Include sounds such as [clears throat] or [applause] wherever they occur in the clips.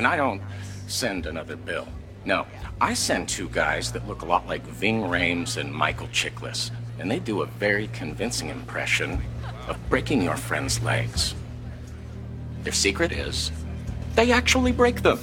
And I don't send another bill. No, I send two guys that look a lot like Ving Rhames and Michael Chiklis, and they do a very convincing impression of breaking your friend's legs. Their secret is they actually break them.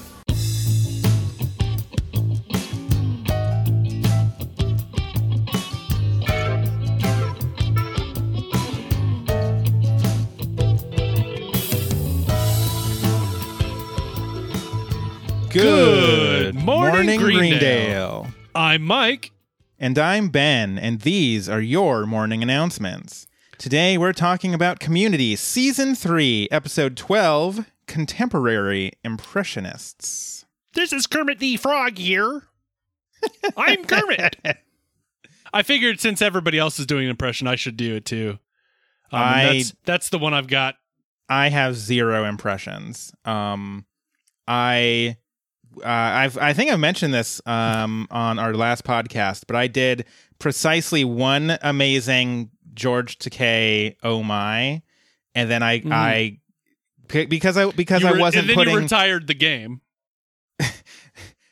Good morning, Greendale. I'm Mike. And I'm Ben, and these are your morning announcements. Today we're talking about Community Season 3, Episode 12 Contemporary Impressionists. This is Kermit the Frog here. [laughs] I'm Kermit. I figured since everybody else is doing an impression, I should do it too. Um, I- that's, that's the one I've got. I have zero impressions. Um, I, uh, I've, I think I mentioned this um, on our last podcast, but I did precisely one amazing George Takei oh my, and then I, I, because I because You I wasn't and then putting you retired the game. [laughs]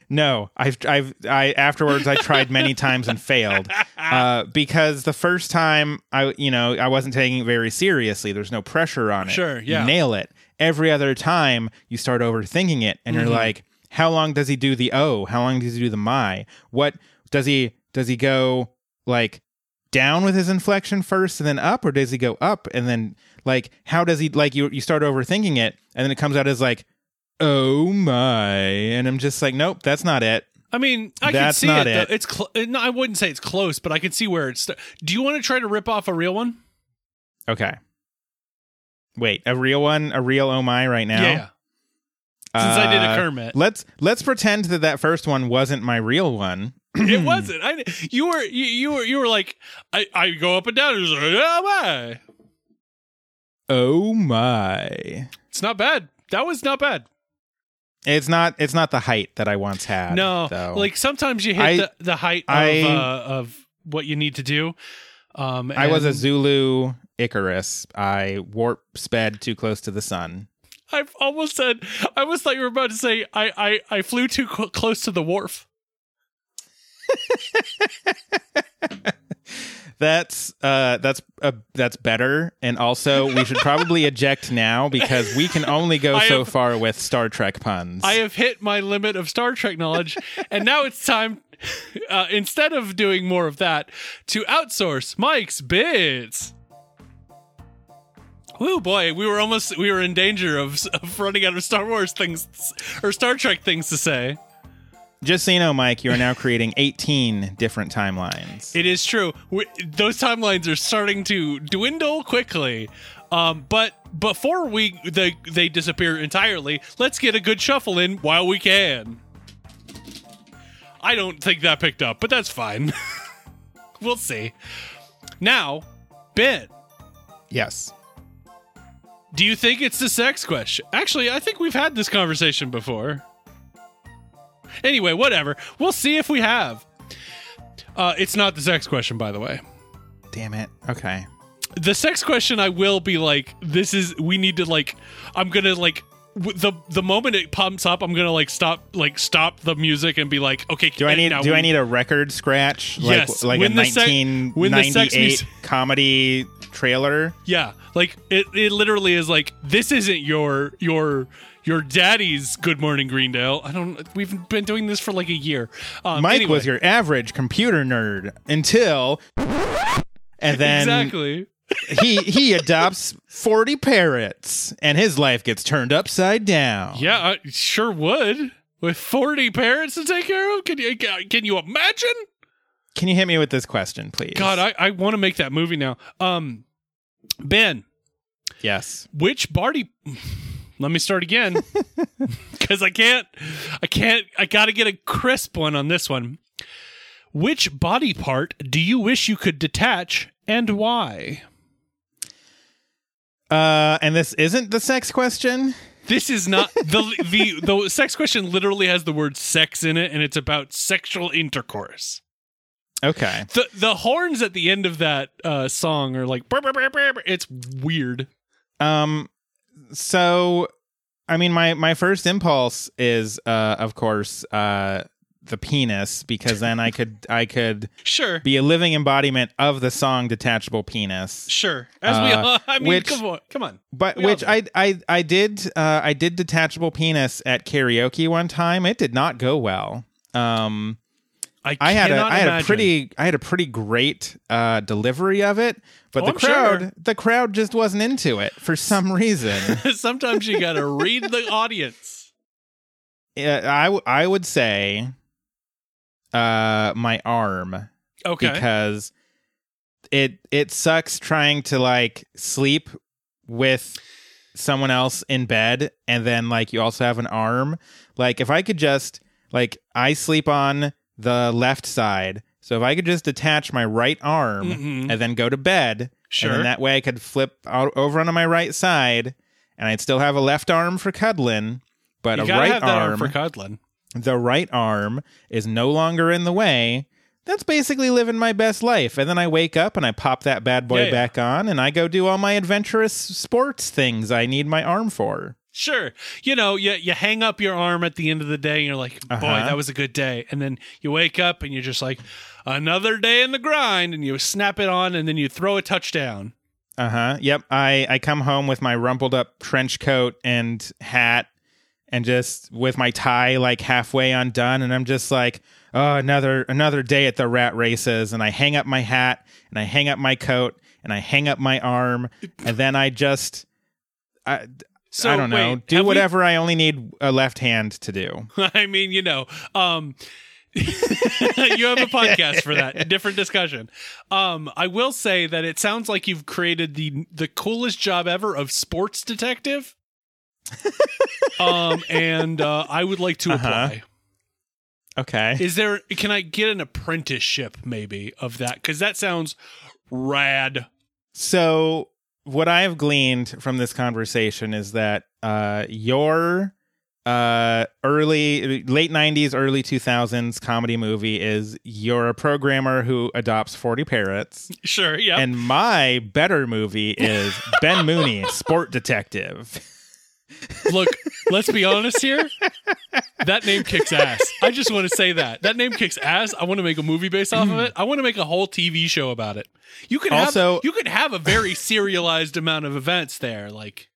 No, I've I've I afterwards I tried many [laughs] times and failed. Uh, because the first time I you know, I wasn't taking it very seriously. There's no pressure on it. Sure, yeah. You nail it. Every other time you start overthinking it and Mm-hmm. you're like, how long does he do the O? How long does he do the my? What does he does he go like down with his inflection first and then up or does he go up and then like how does he like you you start overthinking it and then it comes out as like oh my and i'm just like nope that's not it I mean, I That's can see not it. it. It's cl- no, I wouldn't say it's close, but I can see where it's. Do you want to try to rip off a real one? okay wait a real one a real oh my right now Yeah. Since I did a Uh, Kermit, let's let's pretend that that first one wasn't my real one it [clears throat] wasn't. I you were you, you were you were like I I go up and down. It was like, oh my. oh my It's not bad. That was not bad. it's not it's not the height that i once had No, though. like sometimes you hit I- the, the height of uh, of what you need to do. Um, i was a Sulu icarus i warp sped too close to the sun I've almost said. I almost thought you were about to say I I, I flew too cl- close to the Worf. [laughs] That's uh that's uh, that's better and also we should probably eject now because we can only go [laughs] so far with Star Trek puns. I have hit my limit of Star Trek knowledge, and now it's time. [laughs] Uh, instead of doing more of that, to outsource Mike's bits. Woo boy, we were almost we were in danger of, of running out of Star Wars things or Star Trek things to say. Just so you know, Mike, you are now creating [laughs] 18 different timelines. It is true. We, those timelines are starting to dwindle quickly. Um, but before we they they disappear entirely, let's get a good shuffle in while we can. I don't think that picked up, but that's fine. [laughs] we'll see. Now, Ben, yes. Do you think it's the sex question? Actually, I think we've had this conversation before. Anyway, whatever. We'll see if we have. Uh, it's not the sex question, by the way. Damn it. Okay. the sex question i will be like this is we need to like i'm gonna like w- the the moment it pumps up i'm gonna like stop like stop the music and be like okay Do I need do we- I need a record scratch? Like Yes, like a the sec- when the sex 1998 music- comedy trailer? yeah like it, it literally is like this isn't your your your daddy's good morning greendale. I don't we've been doing this for like a year. Um, Mike anyway, was your average computer nerd until and then exactly he he adopts 40 parrots and his life gets turned upside down. yeah i sure would with 40 parrots to take care of can you can you imagine Can you hit me with this question, please? God, I, I want to make that movie now. Um, Ben, yes. which Barty? Let me start again [laughs] because I can't. I can't. I got to get a crisp one on this one. Which body part do you wish you could detach, and why? Uh, and this isn't the sex question. This is not [laughs] the the the sex question. Literally has the word sex in it, and it's about sexual intercourse. Okay. the The horns at the end of that uh, song are like. "Brr, brr, brr, brr, brr." It's weird. Um, so I mean, my my first impulse is, uh, of course, uh, the penis, because then I could I could Sure. be a living embodiment of the song "Detachable Penis." Sure. As we Uh, all, I mean, which- come on. Come on. But We which. I I I did uh, I did detachable penis at karaoke one time. It did not go well. Um, I, I had a I had a pretty I had a pretty great uh, delivery of it, but Oh, the I'm crowd sure. the crowd just wasn't into it for some reason. [laughs] Sometimes you got to read the [laughs] audience. Yeah, I w- I would say uh my arm Okay. because it it sucks trying to like sleep with someone else in bed and then like you also have an arm like if i could just like i sleep on the left side so if i could just detach my right arm Mhm. and then go to bed Sure. and then that way i could flip out over onto my right side and i'd still have a left arm for cuddling but you a right arm arm for cuddling. The right arm is no longer in the way, that's basically living my best life. And then I wake up and I pop that bad boy Yeah, yeah. back on and I go do all my adventurous sports things I need my arm for. Sure. You know, you, you hang up your arm at the end of the day and you're like, boy, Uh-huh. that was a good day. And then you wake up and you're just like, another day in the grind. And you snap it on and then you throw a touchdown. Uh huh. Yep. I, I come home with my rumpled up trench coat and hat and just with my tie like halfway undone. And I'm just like, oh, another, another day at the rat races. And I hang up my hat and I hang up my coat and I hang up my arm. And then I just, I, So I don't know. wait, do have we- whatever I only need a left hand to do. [laughs] I mean, you know, um, [laughs] you have a podcast for that different discussion. Um, I will say that it sounds like you've created the the coolest job ever of sports detective. Um, and uh, I would like to Uh-huh. apply. Okay. Is there? Can I get an apprenticeship maybe of that? Because that sounds rad. So, what I have gleaned from this conversation is that uh, your uh, early, late 90s, early 2000s comedy movie is you're a programmer who adopts 40 parrots. Sure. Yeah. And my better movie is Ben Mooney, [laughs] sport detective. Look, let's be honest here. That name kicks ass. I just want to say that. That name kicks ass. I want to make a movie based off of it. I want to make a whole TV show about it. You could Also- have you could have a very serialized amount of events there like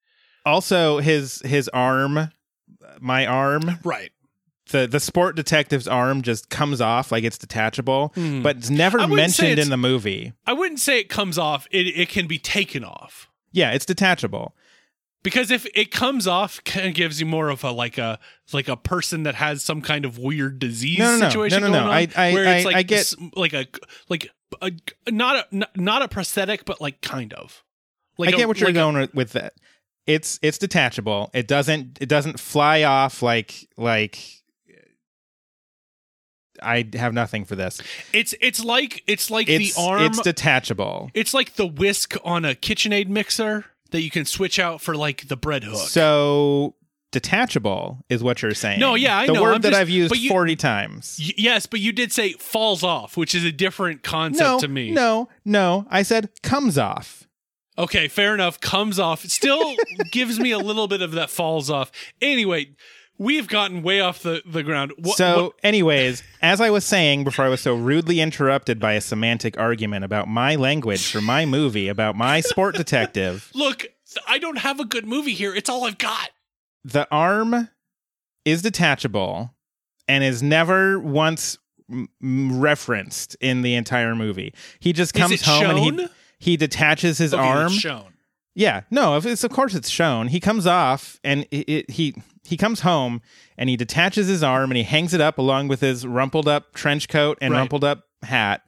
Also, his his arm, my arm, right. the the sport detective's arm just comes off like it's detachable, hmm. but it's never I wouldn't say mentioned it's- in the movie. I wouldn't say it comes off. It it can be taken off. Yeah, it's detachable. Because if it comes off, kind of gives you more of a like a like a person that has some kind of weird disease No, no, no. situation No, no, going no. on. I- I- where it's I- like I get- like a like a, not a not a prosthetic, but like kind of. Like I get a- what you're like going with, with that. It's it's detachable. It doesn't it doesn't fly off like like. I have nothing for this. It's it's like it's like It's the arm. it's detachable. it's like the whisk on a KitchenAid mixer that you can switch out for like the bread hook. So detachable is what you're saying. No, yeah, I the know. word I'm that just- I've used you- forty times. Y- yes, but you did say falls off, which is a different concept no, to me. no, no. I said comes off. Okay, fair enough. Comes off. It Still [laughs] gives me a little bit of that falls off. Anyway, we've gotten way off the, the ground. What, so, what- anyways, as I was saying before I was so rudely interrupted by a semantic argument about my language for my movie about my sport detective, [laughs] look, I don't have a good movie here. It's all I've got. the arm is detachable and is never once m- referenced in the entire movie. He just comes home and he he detaches his Okay, arm. shown. Yeah, no, if it's of course it's shown. He comes off and it, it, he he comes home and he detaches his arm and he hangs it up along with his rumpled up trench coat and Right. rumpled up hat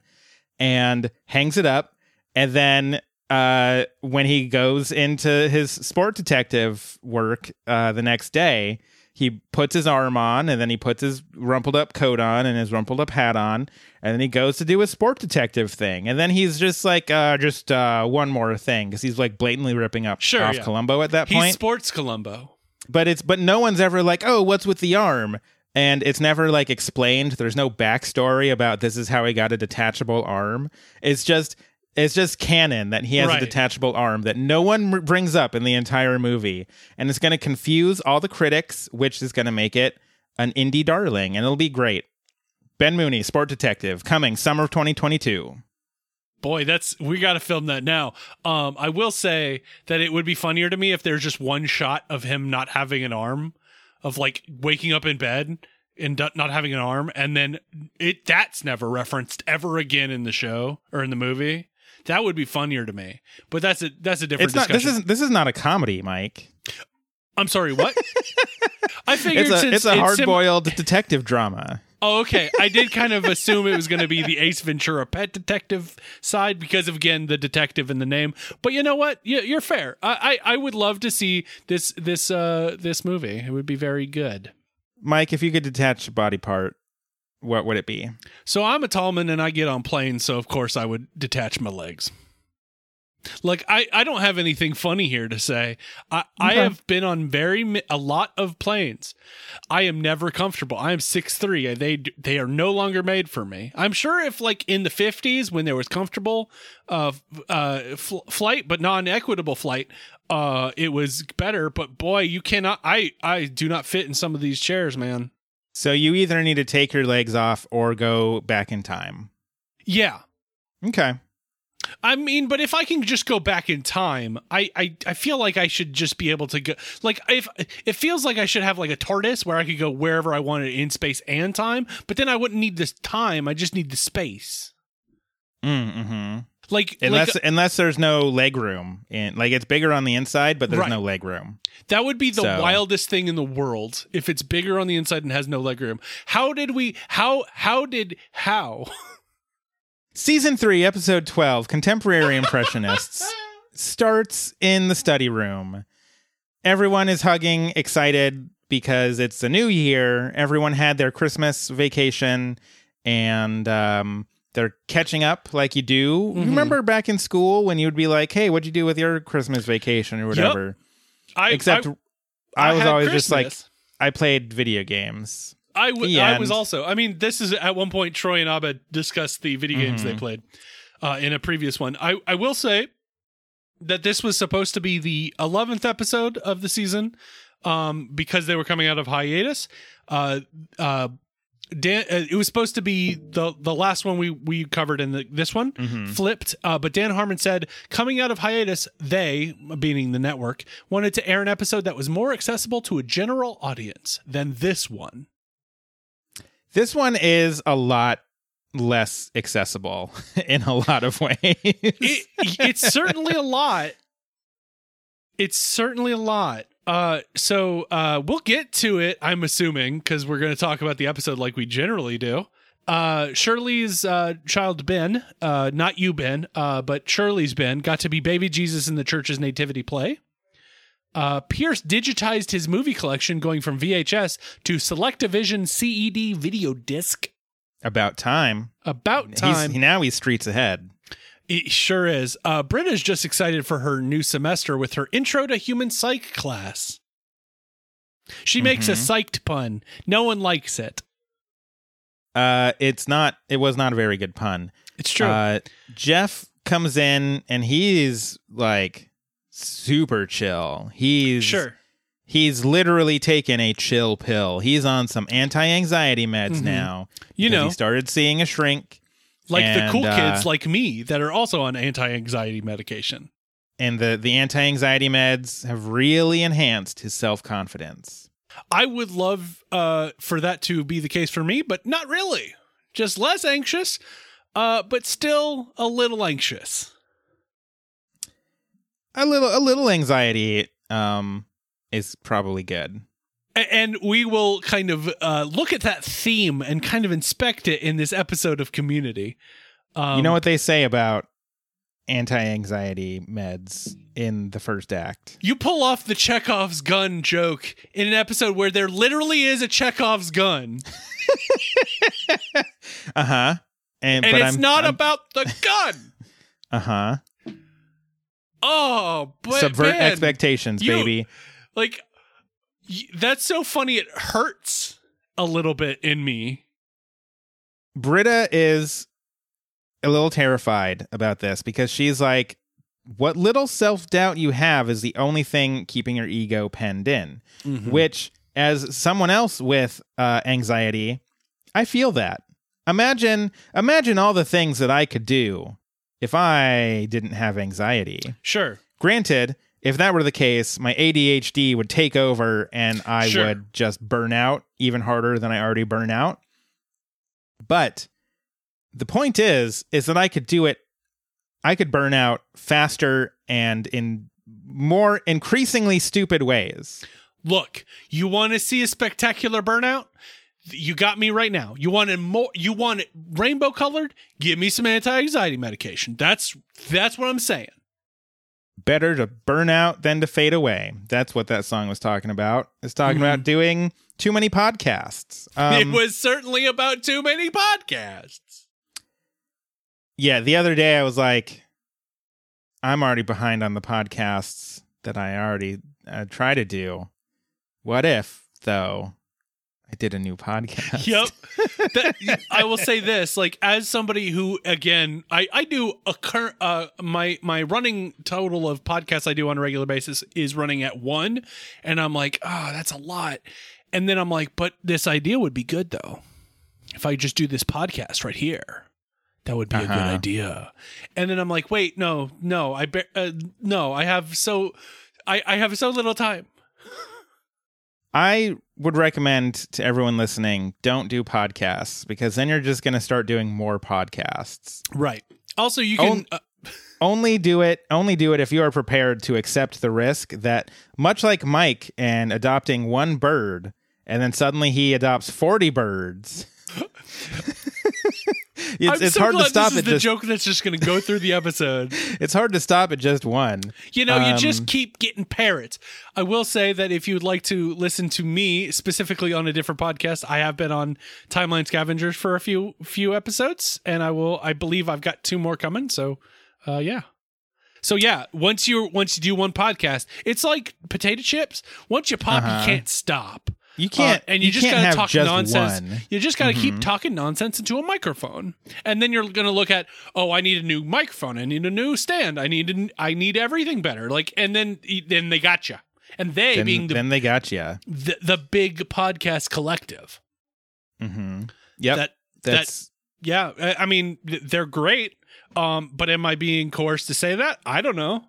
and hangs it up and then uh when he goes into his sport detective work uh the next day he puts his arm on and then he puts his rumpled up coat on and his rumpled up hat on and then he goes to do a sport detective thing. And then he's just like uh just uh one more thing because he's like blatantly ripping up Sure, off yeah. columbo at that He's point. sports Columbo. but it's but no one's ever like oh what's with the arm? And it's never like explained. There's no backstory about this is how he got a detachable arm. It's just It's just canon that he has Right. a detachable arm that no one r- brings up in the entire movie, and it's going to confuse all the critics, which is going to make it an indie darling, and it'll be great. Ben Mooney, Sport Detective, coming summer of 2022. Boy, that's we got to film that now. Um, I will say that it would be funnier to me if there's just one shot of him not having an arm, of like waking up in bed and not having an arm, and then it that's never referenced ever again in the show or in the movie. That would be funnier to me. But that's a that's a different It's not. This discussion. is this is not a comedy, Mike. I'm sorry, what? [laughs] I figured It's a it's a hard boiled detective drama. Oh, okay. I did kind of assume it was going to be the Ace Ventura pet detective side because of again the detective in the name. But you know what? You, you're fair. I, I I would love to see this this uh this movie. It would be very good. Mike, if you could detach a body part, what would it be? So I'm a tallman and I get on planes, so of course I would detach my legs. Like I, I don't have anything funny here to say. I, I have been on very a lot of planes. I am never comfortable. I am six three. They they are no longer made for me. I'm sure if like in the fifties when there was comfortable uh uh fl- flight but non equitable flight, uh it was better. But boy, you cannot. I I do not fit in some of these chairs, man. So you either need to take your legs off or go back in time. Yeah. Okay. I mean, but if I can just go back in time, I, I I feel like I should just be able to go. Like, if it feels like I should have like a TARDIS where I could go wherever I wanted in space and time, but then I wouldn't need this time. I just need the space. Mm-hmm. Like, Unless like unless there's no leg room and like it's bigger on the inside, but there's Right. no leg room. that would be the So- wildest thing in the world if it's bigger on the inside and has no leg room. How did we? How how did how? [laughs] Season three, episode twelve, Contemporary Impressionists [laughs] starts in the study room. Everyone is hugging, excited because it's a new year. Everyone had their Christmas vacation and um, they're catching up like you do. Mm-hmm. You Remember back in school when you would be like, hey, what'd you do with your Christmas vacation or whatever? I Except I, I, was had always just like, I played video games. I, w- I was also. I mean, this is at one point Troy and Abed discussed the video games they played uh, in a previous one. I I will say that this was supposed to be the eleventh episode of the season, um, because they were coming out of hiatus. Uh, uh, Dan, uh, it was supposed to be the the last one we we covered in the, this one flipped. Uh, but Dan Harmon said coming out of hiatus, they, meaning the network, wanted to air an episode that was more accessible to a general audience than this one. This one is a lot less accessible [laughs] in a lot of ways. it, it's certainly a lot. It's certainly a lot. Uh, so uh, we'll get to it. I'm assuming because we're going to talk about the episode like we generally do. Uh, Shirley's uh, child Ben, uh, not you Ben, uh, but Shirley's Ben, got to be baby Jesus in the church's nativity play. Uh, Pierce digitized his movie collection, going from VHS to Selectavision CED video disc. About time. About time. He's, now he's streets ahead. It sure is. Uh, Britta's just excited for her new semester with her Intro to Human Psych class. She makes a psyched pun. No one likes it. Uh, it's not. It was not a very good pun. It's true. Uh, Jeff comes in and he's like super chill. He's sure. He's literally taken a chill pill. He's on some anti-anxiety meds now. Mm-hmm. You know. he started seeing a shrink, Like the cool uh, kids like me that are also on anti anxiety medication. and the the anti-anxiety meds have really enhanced his self-confidence. I would love uh, for that to be the case for me, but not really. Just less anxious, uh, but still a little anxious. A little a little anxiety um is probably good. And we will kind of uh, look at that theme and kind of inspect it in this episode of Community. Um, you know what they say about anti-anxiety meds in the first act? You pull off the Chekhov's gun joke in an episode where there literally is a Chekhov's gun, [laughs] Uh-huh. And, and but it's I'm, not I'm, about the [laughs] gun. uh-huh. Oh, but Subvert man, expectations, you- baby. Like that's so funny. It hurts a little bit in me. Britta is a little terrified about this because she's like, what little self doubt you have is the only thing keeping your ego penned in. Which, as someone else with uh, anxiety, I feel that. Imagine, imagine all the things that I could do if I didn't have anxiety. Sure. Granted, if that were the case, my ADHD would take over and I Sure. would just burn out even harder than I already burn out. But the point is is that I could do it I could burn out faster and in more increasingly stupid ways. Look, you want to see a spectacular burnout? You got me right now. You want it more you want it rainbow colored? Give me some anti-anxiety medication. That's that's what I'm saying. Better to burn out than to fade away. That's what that song was talking about. It's talking about doing too many podcasts. Um, it was certainly about too many podcasts. yeah, the other day I was like, I'm already behind on the podcasts that I already uh, try to do. What if, though, I did a new podcast? Yep. [laughs] That, I will say this, like as somebody who again, I I do a current uh my my running total of podcasts I do on a regular basis is running at 1 and I'm like, "Oh, that's a lot." And then I'm like, "But this idea would be good though. If I just do this podcast right here." That would be a good Uh-huh. idea. And then I'm like, "Wait, no. No. I be- uh, no, I have so I I have so little time." I would recommend to everyone listening don't do podcasts because then you're just going to start doing more podcasts. Right. Also, you can uh, only do it only do it if you are prepared to accept the risk that much like Mike and adopting one bird and then suddenly he adopts 40 birds. [laughs] it's it's so hard to stop this is at the just joke that's just going to go through the episode. [laughs] it's hard to stop at just one. You know, you Um, just keep getting parrots. I will say that if you would like to listen to me specifically on a different podcast, I have been on Timeline Scavengers for a few few episodes, and I will. I believe I've got two more coming. So, uh, yeah. So yeah, once you once you do one podcast, it's like potato chips. Once you pop, Uh-huh. you can't stop. You can't Uh, and you, just gotta talk just nonsense. one. You just gotta keep talking nonsense into a microphone, and then you're gonna look at, oh, I need a new microphone, I need a new stand, I need, an, I need everything better. Like, and then then they got you, and they Then, being the, then they got you. the the big podcast collective. Mm-hmm. Yep. That That's yeah, I I mean they're great. Um, but am I being coerced to say that? I don't know.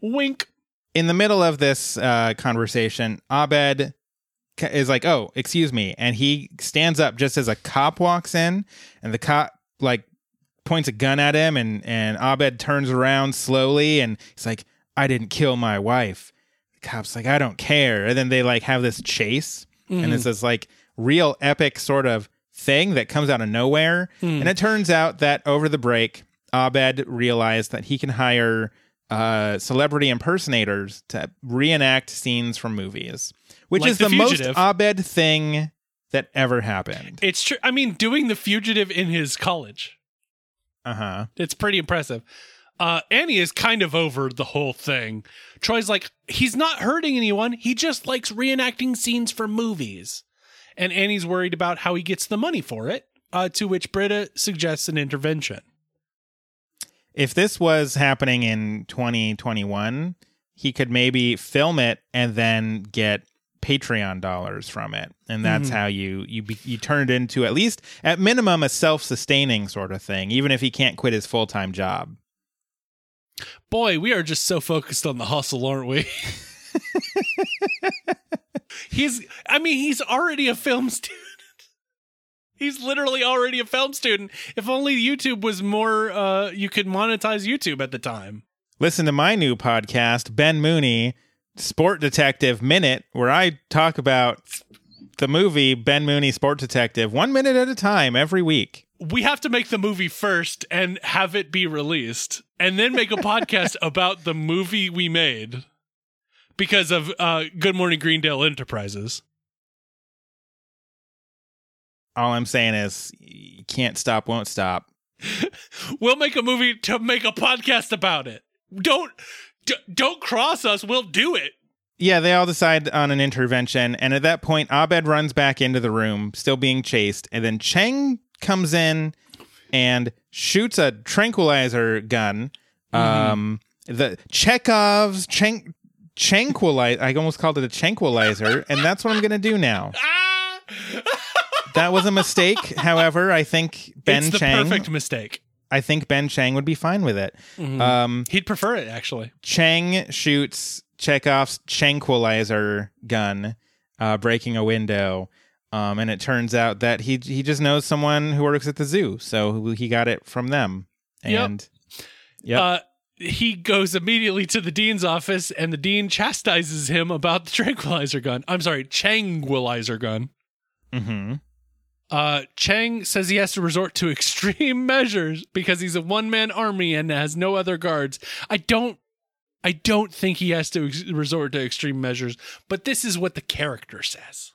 Wink. In the middle of this uh, conversation, Abed is like, "Oh, excuse me," and he stands up just as a cop walks in, and the cop like points a gun at him, and and Abed turns around slowly, and he's like, "I didn't kill my wife." The cop's like, "I don't care," and then they like have this chase, and it's this like real epic sort of thing that comes out of nowhere, and it turns out that over the break, Abed realized that he can hire uh, celebrity impersonators to reenact scenes from movies, which Like is The the, most Abed thing that ever happened. It's true. I mean, doing the fugitive in his college. Uh huh. It's pretty impressive. Uh, Annie is kind of over the whole thing. Troy's like, he's not hurting anyone. He just likes reenacting scenes from movies. And Annie's worried about how he gets the money for it, uh, to which Britta suggests an intervention. If this was happening in 2021, he could maybe film it and then get Patreon dollars from it, and that's mm-hmm. how you you be, you turn it into at least at minimum a self sustaining sort of thing, even if he can't quit his full time job. Boy, we are just so focused on the hustle, aren't we? [laughs] he's, I mean, he's already a film student. He's literally already a film student. If only YouTube was more, uh, you could monetize YouTube at the time. Listen to my new podcast, Ben Mooney, Sport Detective Minute, where I talk about the movie Ben Mooney Sport Detective one minute at a time every week. We have to make the movie first and have it be released, and then make a podcast [laughs] about the movie we made because of uh, Good Morning Greendale Enterprises. All I'm saying is, you can't stop, won't stop. [laughs] We'll make a movie to make a podcast about it. Don't d- don't cross us. We'll do it. Yeah, they all decide on an intervention, and at that point, Abed runs back into the room, still being chased, and then Chang comes in and shoots a tranquilizer gun. Mm-hmm. Um, the Chekhov's Cheng tranquilizer. I almost called it a tranquilizer, and that's what I'm going to do now. [laughs] Ah! That was a mistake. [laughs] However, I think Ben Chang. it's the Chang. perfect mistake. I think Ben Chang would be fine with it. Mhm. Um, He'd prefer it actually. Chang shoots Chekhov's tranquilizer gun, uh, breaking a window. Um, and it turns out that he he just knows someone who works at the zoo, so he got it from them. And yep, Uh, he goes immediately to the dean's office, and the dean chastises him about the tranquilizer gun. I'm sorry, tranquilizer gun. hmm Uh, Chang says he has to resort to [laughs] extreme measures because he's a one man army and has no other guards. I don't. I don't think he has to ex- resort to extreme measures, but this is what the character says.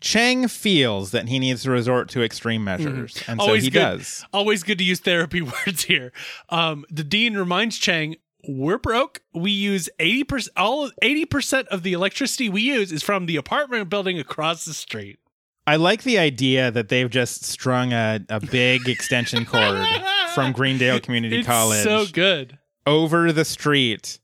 Chang feels that he needs to resort to extreme measures, and so Always he good. does. Always good to use therapy [laughs] words here. Um, the dean reminds Chang, "We're broke. We use eighty percent. All eighty percent of the electricity we use is from the apartment building across the street." I like the idea that they've just strung a, a big extension cord [laughs] from Greendale Community It's College so good. over the street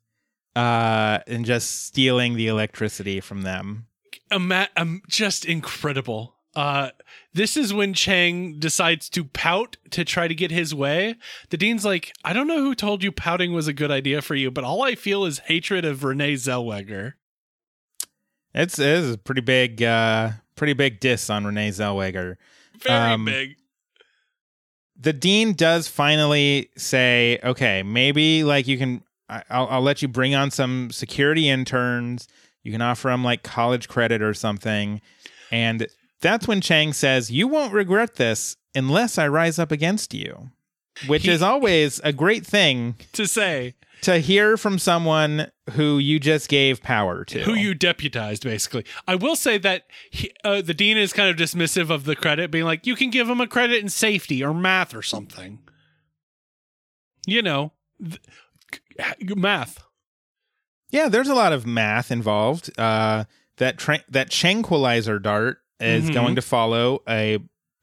uh, and just stealing the electricity from them. Ima- um, just incredible. Uh, this is when Chang decides to pout to try to get his way. The dean's like, I don't know who told you pouting was a good idea for you, but all I feel is hatred of Renee Zellweger. It's it is a pretty big, uh, pretty big diss on Renee Zellweger. Very Um, big. The dean does finally say, "Okay, maybe like you can. I- I'll, I'll let you bring on some security interns. You can offer them like college credit or something." And that's when Chang says, "You won't regret this unless I rise up against you," which He- is always a great thing To say to hear from someone who you just gave power to. who you deputized, basically. I will say that he, uh, the dean is kind of dismissive of the credit, being like, you can give him a credit in safety or math or something. You know, th- math. Yeah, there's a lot of math involved. Uh, that tra- that tranquilizer dart is Mhm. going to follow a,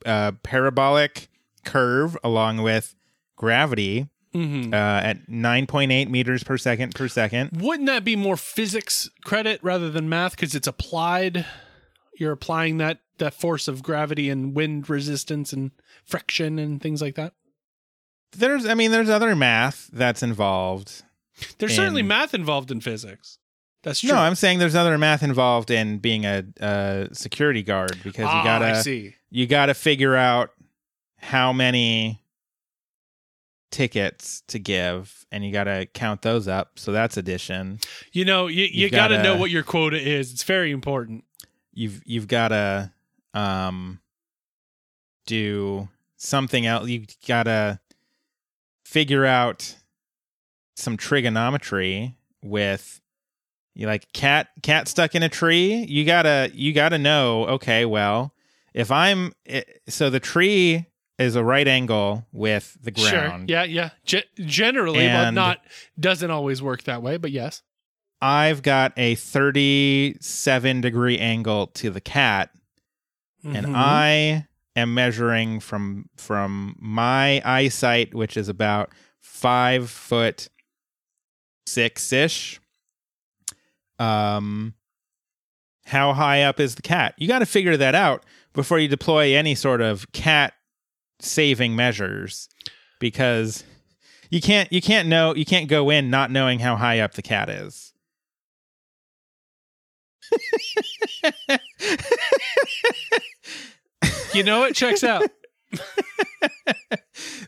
uh parabolic curve along with gravity hmm uh, at 9.8 meters per second per second. Wouldn't that be more physics credit rather than math because it's applied? You're applying that that force of gravity and wind resistance and friction and things like that. There's, I mean, there's other math that's involved. There's certainly math involved in physics. That's true. No, I'm saying there's other math involved in being a, a security guard because ah, you gotta see. you gotta figure out how many tickets to give and you gotta count those up so that's addition You know, you, you got to know what your quota is. It's very important. you've you've gotta um do something else you gotta figure out some trigonometry with you like cat cat stuck in a tree you gotta you gotta know okay well if i'm so the tree is a right angle with the ground Sure. Yeah, yeah. Ge- generally, but And- not doesn't always work that way. But yes. i've got a 37 degree angle to the cat and Mhm. I am measuring from from my eyesight, which is about five foot six ish. Um, how high up is the cat? You got to figure that out before you deploy any sort of cat saving measures, because you can't you can't know you can't go in not knowing how high up the cat is. you know it checks out.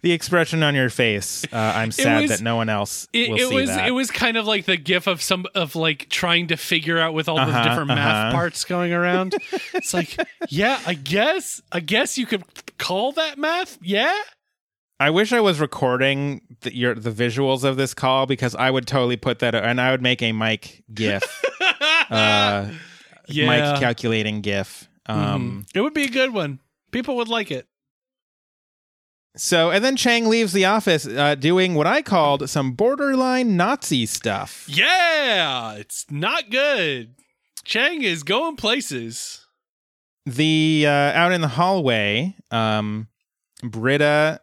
the expression on your face. Uh, I'm sad was- that no one else It, will it see was that. it was kind of like the gif of some of like trying to figure out with all the Uh-huh, different math uh-huh. parts going around. it's like, yeah, I guess I guess you could call that math. Yeah. I wish I was recording the, your the visuals of this call because I would totally put that, and I would make a Mike GIF, [laughs] uh, yeah. Mike calculating GIF. Um, Mhm. it would be a good one. People would like it. So, and then Chang leaves the office uh, doing what I called some borderline Nazi stuff. Yeah, it's not good. Chang is going places. The uh, out in the hallway, um, Britta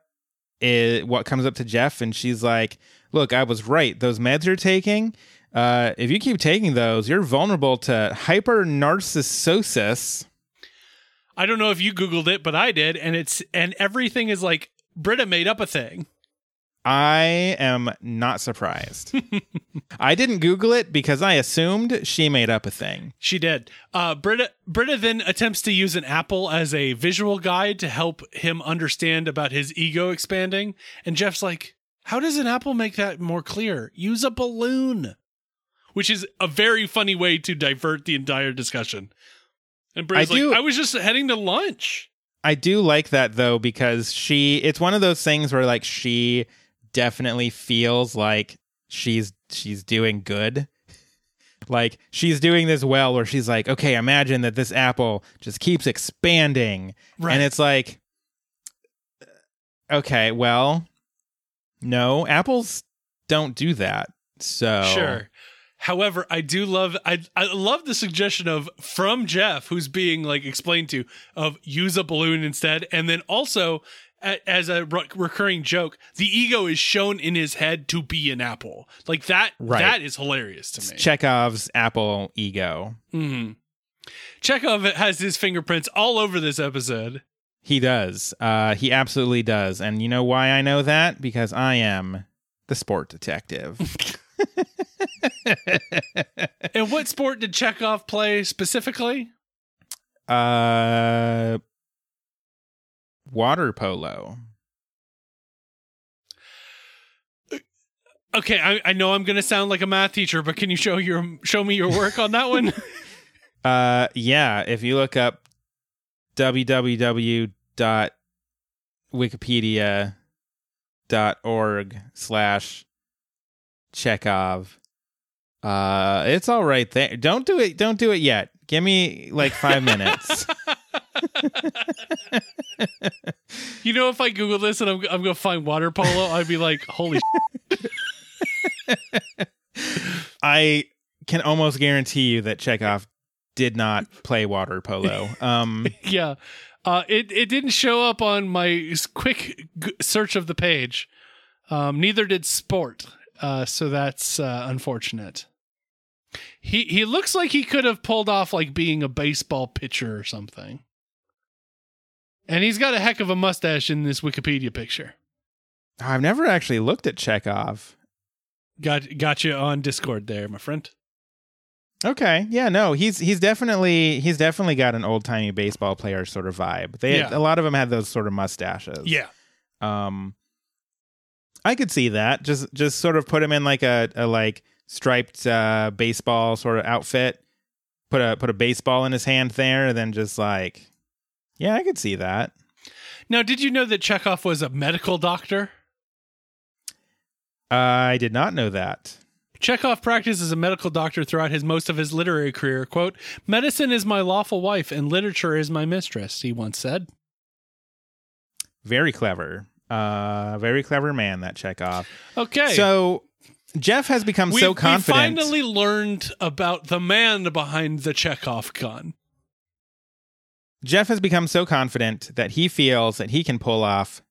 is what comes up to Jeff, and she's like, "Look, I was right. Those meds you're taking, uh, if you keep taking those, you're vulnerable to hyper narcissosis." I don't know if you googled it, but I did, and it's and everything is like Britta made up a thing. I am not surprised. [laughs] I didn't Google it because I assumed she made up a thing. She did. Uh, Britta Britta then attempts to use an apple as a visual guide to help him understand about his ego expanding, and Jeff's like, "How does an apple make that more clear? Use a balloon." Which is a very funny way to divert the entire discussion. And Britta's I like, do- "I was just heading to lunch." I do like that though because she it's one of those things where like she definitely feels like she's she's doing good. [laughs] Like she's doing this well where she's like, "Okay, imagine that this apple just keeps expanding." Right. And it's like okay, well, no, apples don't do that. So Sure. However, I do love I I love the suggestion of from Jeff who's being like explained to of use a balloon instead and then also as a re- recurring joke, the ego is shown in his head to be an apple. Like that Right. that is hilarious to me. Chekhov's apple ego. Mhm. Chekhov has his fingerprints all over this episode. He does. Uh, he absolutely does. And you know why I know that? Because I am the sport detective. [laughs] [laughs] And what sport did Chekhov play specifically? uh, water polo. Okay, I, I know I'm going to sound like a math teacher, but can you show your show me your work on that one? [laughs] Uh, yeah. If you look up www.wikipedia.org slash Chekhov, uh, it's all right there. Don't do it. Don't do it yet. Give me like five minutes. [laughs] You know, if I Google this and I'm, I'm going to find water polo, I'd be like, holy [laughs] [laughs] I can almost guarantee you that Chekhov did not play water polo. Um, yeah. Uh, it, it didn't show up on my quick g- search of the page. Um, neither did sport. Uh, so that's uh, unfortunate. He he looks like he could have pulled off like being a baseball pitcher or something. And he's got a heck of a mustache in this Wikipedia picture. I've never actually looked at Chekhov. Got got you on Discord there, my friend. Okay, yeah, no, he's he's definitely he's definitely got an old timey baseball player sort of vibe. They Yeah. a lot of them had those sort of mustaches. Yeah. Um, I could see that. Just just sort of put him in like a, a like striped uh, baseball sort of outfit. Put a put a baseball in his hand there, and then just like, yeah, I could see that. Now, did you know that Chekhov was a medical doctor? I did not know that. Chekhov practiced as a medical doctor throughout his most of his literary career. Quote, Medicine is my lawful wife and literature is my mistress, he once said. Very clever. Uh, very clever man that Chekhov. Okay. So Jeff has become we, so we confident. finally learned about the man behind the Chekhov gun. Jeff has become so confident that he feels that he can pull off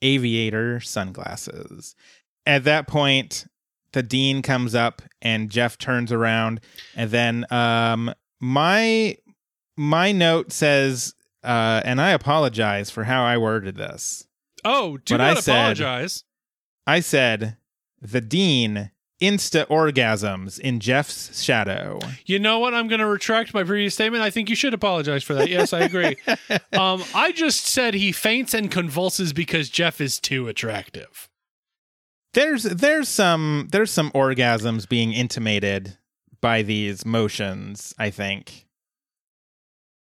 aviator sunglasses. At that point, the dean comes up and Jeff turns around and then um my my note says uh and I apologize for how I worded this. Oh, do But not I said- apologize. I said the dean insta orgasms in Jeff's shadow. You know what? I'm going to retract my previous statement. I think you should apologize for that. Yes, I agree. [laughs] um, I just said he faints and convulses because Jeff is too attractive. there's there's some there's some orgasms being intimated by these motions i think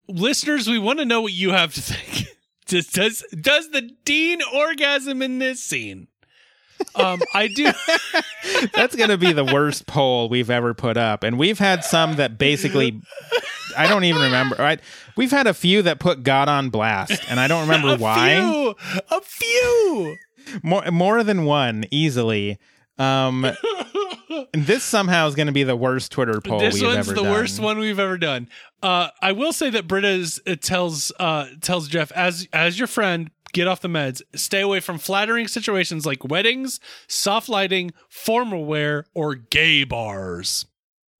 listeners, we want to know what you have to think. [laughs] Does does, does the dean orgasm in this scene? Um, I do. [laughs] that's going to be the worst poll we've ever put up and we've had some that basically i don't even remember right we've had a few that put god on blast and i don't remember [laughs] a why Few, a few. more more than one easily um and this somehow is going to be the worst twitter poll this one's the done. worst one we've ever done. Uh, I will say that Britta's it tells uh, tells Jeff as as your friend, get off the meds. Stay away from flattering situations like weddings, soft lighting, formal wear, or gay bars.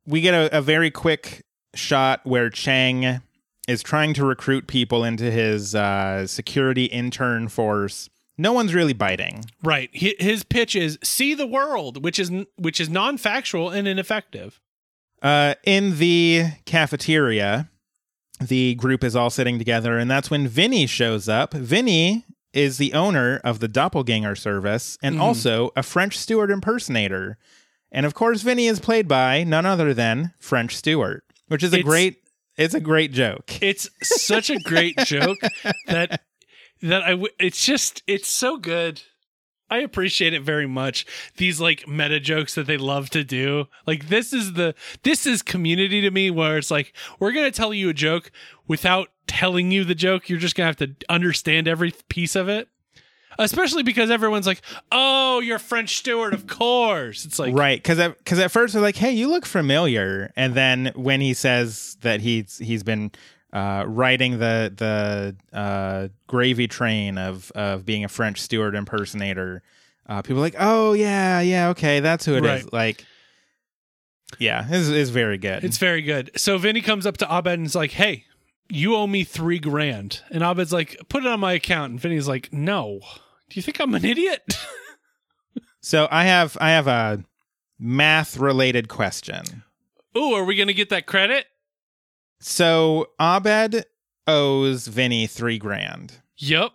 We get a, a very quick shot where Chang is trying to recruit people into his uh, security intern force. No one's really biting. Right. His pitch is see the world, which is which is non-factual and ineffective. Uh, in the cafeteria, the group is all sitting together, and that's when Vinny shows up. Vinny is the owner of the Doppelganger service and Mhm. also a French Stewart impersonator. And of course, Vinny is played by none other than French Stewart, which is a It's- great. It's a great joke. It's such a great joke [laughs] that that I w- it's just it's so good. I appreciate it very much. These like meta jokes that they love to do. Like this is the this is community to me where it's like we're going to tell you a joke without telling you the joke. You're just going to have to understand every piece of it. Especially because everyone's like, "Oh, you're French Stewart, of course." It's like right because cause at first they're like hey you look familiar and then when he says that he's he's been uh, riding the the uh, gravy train of of being a French Stewart impersonator uh, people are like oh yeah yeah okay that's who it is. Right. like yeah it's, it's very good It's very good. So Vinny comes up to Abed and is like, "Hey, you owe me three grand." And Abed's like, "Put it on my account." And Vinny's like, "No. Do you think I'm an idiot?" [laughs] so i have i have a math related question Ooh, are we gonna get that credit? So abed owes vinny three grand Yep.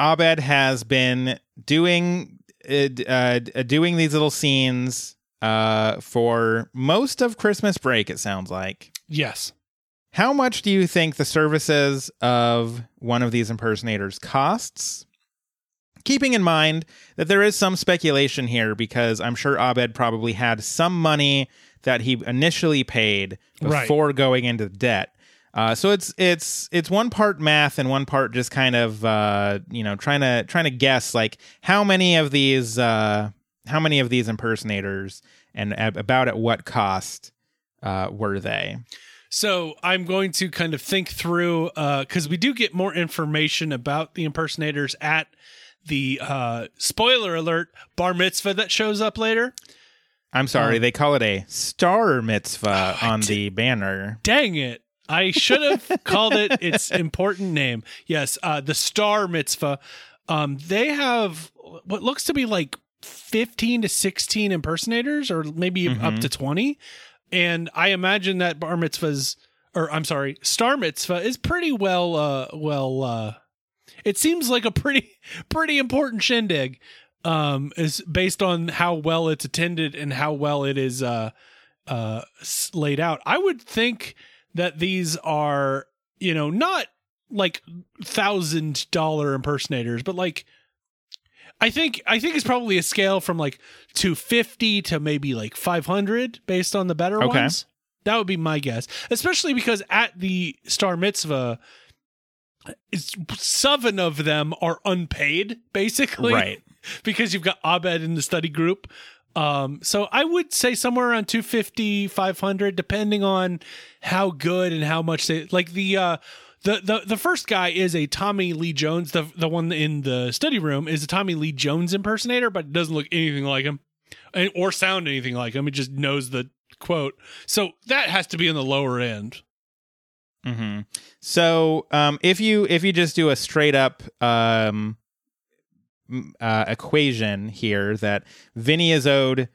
Abed has been doing uh, uh, uh, doing these little scenes uh, for most of Christmas break. It sounds like. Yes. How much do you think the services of one of these impersonators costs? Keeping in mind that there is some speculation here because I'm sure Abed probably had some money that he initially paid Right. before going into debt. Uh, so it's it's it's one part math and one part just kind of uh, you know trying to trying to guess like how many of these uh, how many of these impersonators and ab- about at what cost uh, were they? So I'm going to kind of think through because we do get more information about the impersonators at the uh, spoiler alert bar mitzvah that shows up later. I'm sorry, Um, they call it a star mitzvah I on did- the banner. Dang it. I should have called it its important name. Yes, uh, the Star Mitzvah. Um, they have what looks to be like 15 to 16 impersonators, or maybe up Mhm. to 20. And I imagine that Bar Mitzvah's, or I'm sorry, Star Mitzvah is pretty well, uh, well, uh, it seems like a pretty, [laughs] pretty important shindig. Um, is based on how well it's attended and how well it is, uh, uh, laid out. I would think that these are, you know, not like thousand dollar impersonators, but like I think I think it's probably a scale from like 250 to maybe like 500 based on the better Okay. ones. That would be my guess, especially because at the Star Mitzvah, it's, seven of them are unpaid, basically, Right. [laughs] Because you've got Abed in the study group. Um, so I would say somewhere around 250, 500, depending on how good and how much they like the uh the, the the first guy is a Tommy Lee Jones. The the one in the study room is a Tommy Lee Jones impersonator, but doesn't look anything like him, or sound anything like him. It just knows the quote. So that has to be in the lower end. hmm So um, if you if you just do a straight up um, uh, equation here that Vinny is owed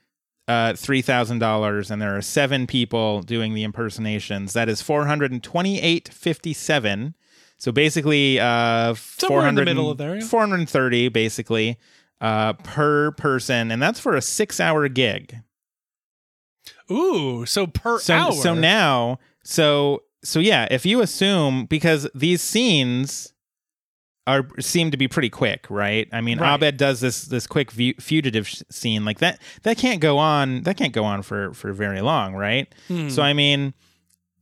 uh, three thousand dollars and there are seven people doing the impersonations, that is four hundred and twenty eight fifty seven. So basically, uh, Somewhere in the 400 middle of there, yeah. 430 basically uh, per person, and that's for a six hour gig. Ooh, so per so hour. so now so so yeah if you assume because these scenes are seem to be pretty quick right i mean Right. abed does this this quick fu- fugitive sh- scene like that that can't go on that can't go on for for very long right Hmm. so i mean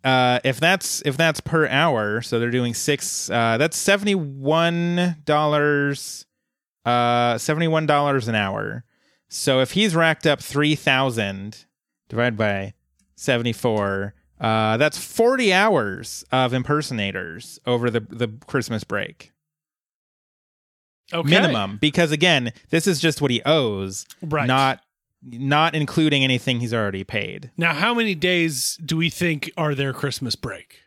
uh if that's if that's per hour so they're doing six uh that's 71 dollars uh 71 dollars an hour so if he's racked up 3000 divided by 74 Uh, that's 40 hours of impersonators over the, the Christmas break. Okay. Minimum. Because again, this is just what he owes, Right. not not including anything he's already paid. Now, how many days do we think are their Christmas break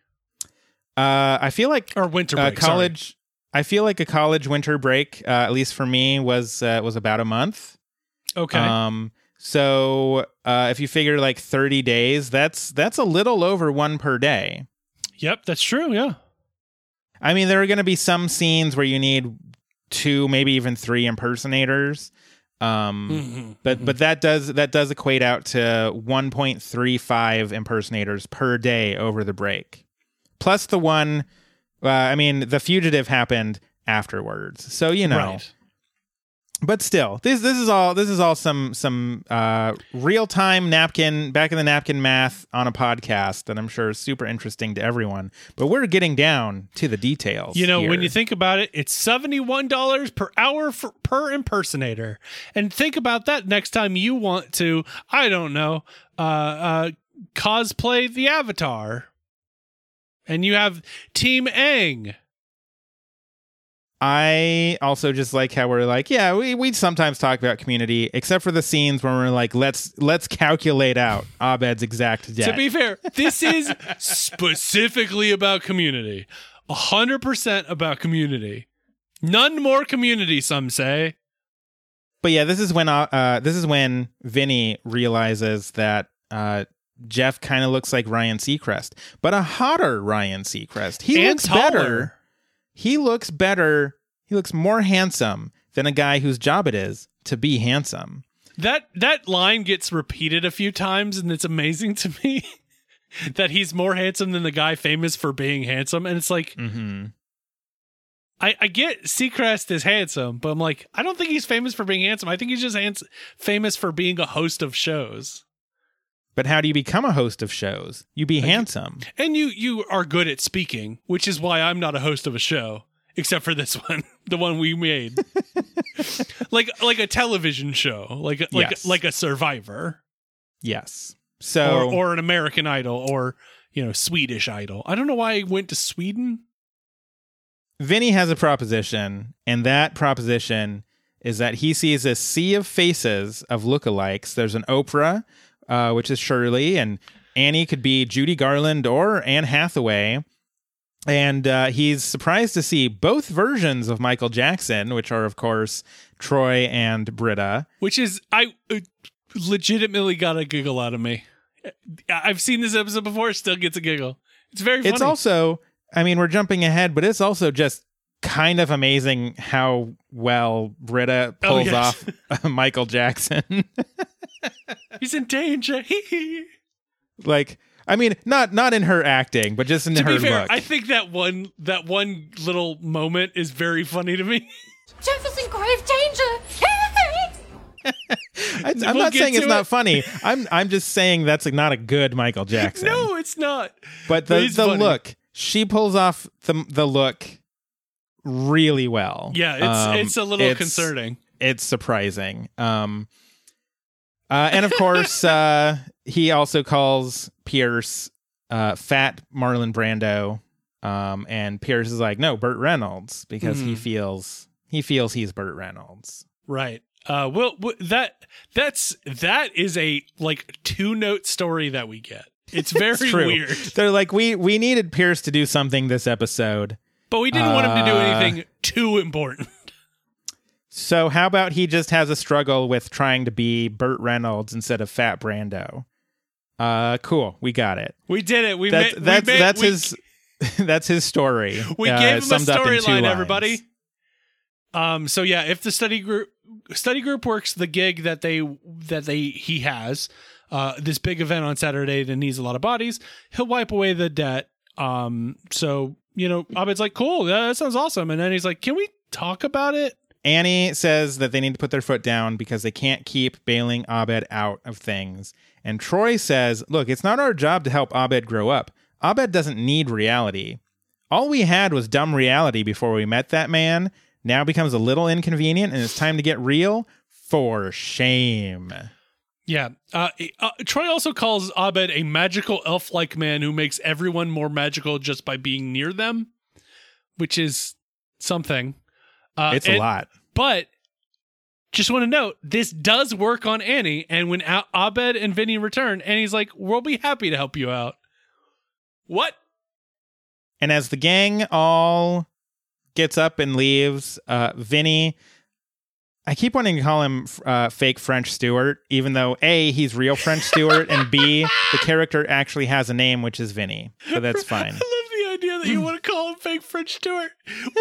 Uh, I feel like or winter uh, break? sorry. college. I feel like a college winter break, uh, at least for me, was uh, was about a month. Okay. Um, so uh, if you figure like thirty days, that's that's a little over one per day. yep, that's true. Yeah. I mean, there are going to be some scenes where you need two, maybe even three impersonators. Um, Mhm. but but that does that does equate out to 1.35 impersonators per day over the break, plus the one. Uh, I mean, the fugitive happened afterwards, so you know. Right. But still, this this is all this is all some some uh, real time napkin back in the napkin math on a podcast that I'm sure is super interesting to everyone. But we're getting down to the details. You know, when you think about it, it's seventy-one dollars per hour for, per impersonator, and think about that next time you want to, I don't know, uh, uh, cosplay the Avatar, and you have Team Aang. I also just like how we're like, yeah, we we sometimes talk about community, except for the scenes where we're like, let's let's calculate out Abed's exact debt. To be fair, this is specifically about community, hundred percent about community. None more community, some say. but yeah, this is when uh, uh this is when Vinny realizes that uh Jeff kind of looks like Ryan Seacrest, but a hotter Ryan Seacrest. He and looks taller. better. He looks better. He looks more handsome than a guy whose job it is to be handsome. That that line gets repeated a few times, and it's amazing to me [laughs] that he's more handsome than the guy famous for being handsome. And it's like Mm-hmm. I, I get Seacrest is handsome, but I'm like I don't think he's famous for being handsome. I think he's just hans- famous for being a host of shows. But how do you become a host of shows? You be handsome. And you you are good at speaking, which is why I'm not a host of a show, except for this [laughs] one, the one we made. [laughs] like like a television show, like a, like Yes. like a Survivor Yes. So or or an American Idol or you know Swedish Idol. I don't know why I went to Sweden. Vinny has a proposition, and that proposition is that he sees a sea of faces of lookalikes. There's an Oprah, uh, which is Shirley, and Annie could be Judy Garland or Anne Hathaway. And uh, he's surprised to see both versions of Michael Jackson, which are, of course, Troy and Britta. which is I uh, legitimately got a giggle out of me. I've seen this episode before; still gets a giggle. It's very funny. It's also, I mean, we're jumping ahead, but it's also just kind of amazing how well Britta Oh, pulls yes. off [laughs] Michael Jackson. [laughs] He's in danger. [laughs] like I mean, not not in her acting, but just in to her be fair, look. I think that one that one little moment is very funny to me. Jeff is in grave danger. [laughs] I, am We'll not saying to it's not funny. I'm I'm just saying that's like not a good Michael [laughs] Jackson. no, it's not. but the he's the funny. look she pulls off the the look really well. Yeah, it's Um, it's a little it's- concerning. It's surprising. Um, uh, and of course, [laughs] uh, he also calls Pierce uh, fat Marlon Brando. Um, and Pierce is like, no, Burt Reynolds, because he Mhm. feels he feels he's Burt Reynolds. Right. Uh well w- that that's that is a like two note story that we get. It's [laughs] very true. weird. They're like, we we needed Pierce to do something this episode. But we didn't want him to do Uh, anything too important. So how about he just has a struggle with trying to be Burt Reynolds instead of Fat Brando? Uh, cool. We got it. We did it. We That's made, that's we made, that's we, his [laughs] that's his story. We uh, gave him a summed up in two storyline, everybody. Um. So yeah, if the study group study group works the gig that they that they he has, uh, this big event on Saturday that needs a lot of bodies, he'll wipe away the debt. Um. So you know, Abed's like, cool, yeah, that sounds awesome, and then he's like, can we talk about it? Annie says that they need to put their foot down because they can't keep bailing Abed out of things. And Troy says, "Look, it's not our job to help Abed grow up. Abed doesn't need reality. All we had was dumb reality before we met that man. Now becomes a little inconvenient and it's time to get real. For shame." Yeah. Uh, uh, Troy also calls Abed a magical elf like man who makes everyone more magical just by being near them, which is something. Uh, it's a lot. But just want to note this does work on Annie. And when A- Abed and Vinny return, Annie's like, we'll be happy to help you out. What? And as the gang all gets up and leaves, uh, Vinny, I keep wanting to call him uh, fake French Stewart, even though A, he's real French Stewart, and B, the character actually has a name, which is Vinny. So that's [laughs] fine. That you want to call him fake French Stewart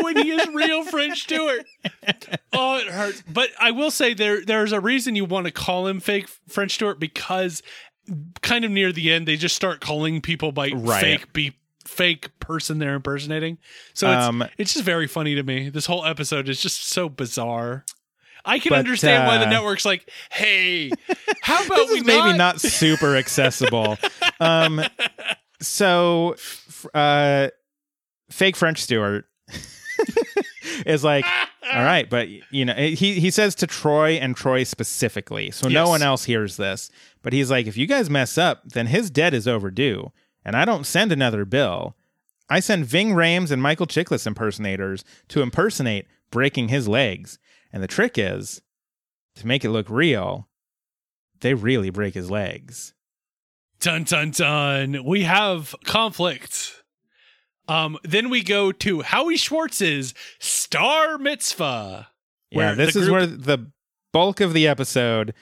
when he is real French Stewart. [laughs] Oh, it hurts. But I will say there there's a reason you want to call him fake French Stewart because kind of near the end they just start calling people by Right. fake be fake person they're impersonating. So it's Um, it's just very funny to me. This whole episode is just so bizarre. I can But, understand why the uh, network's like, "Hey, [laughs] how about we is maybe not not super accessible. [laughs] um, so, uh, fake French Stewart [laughs] is like, all right, but you know, he he says to Troy and Troy specifically, so no one else hears this. But he's like, if you guys mess up, then his debt is overdue, and I don't send another bill. I send Ving Rhames and Michael Chiklis impersonators to impersonate breaking his legs. And the trick is to make it look real, they really break his legs. Dun dun dun. We have conflict. Um, then we go to Howie Schwartz's Star Mitzvah. Yeah, this is group- where the bulk of the episode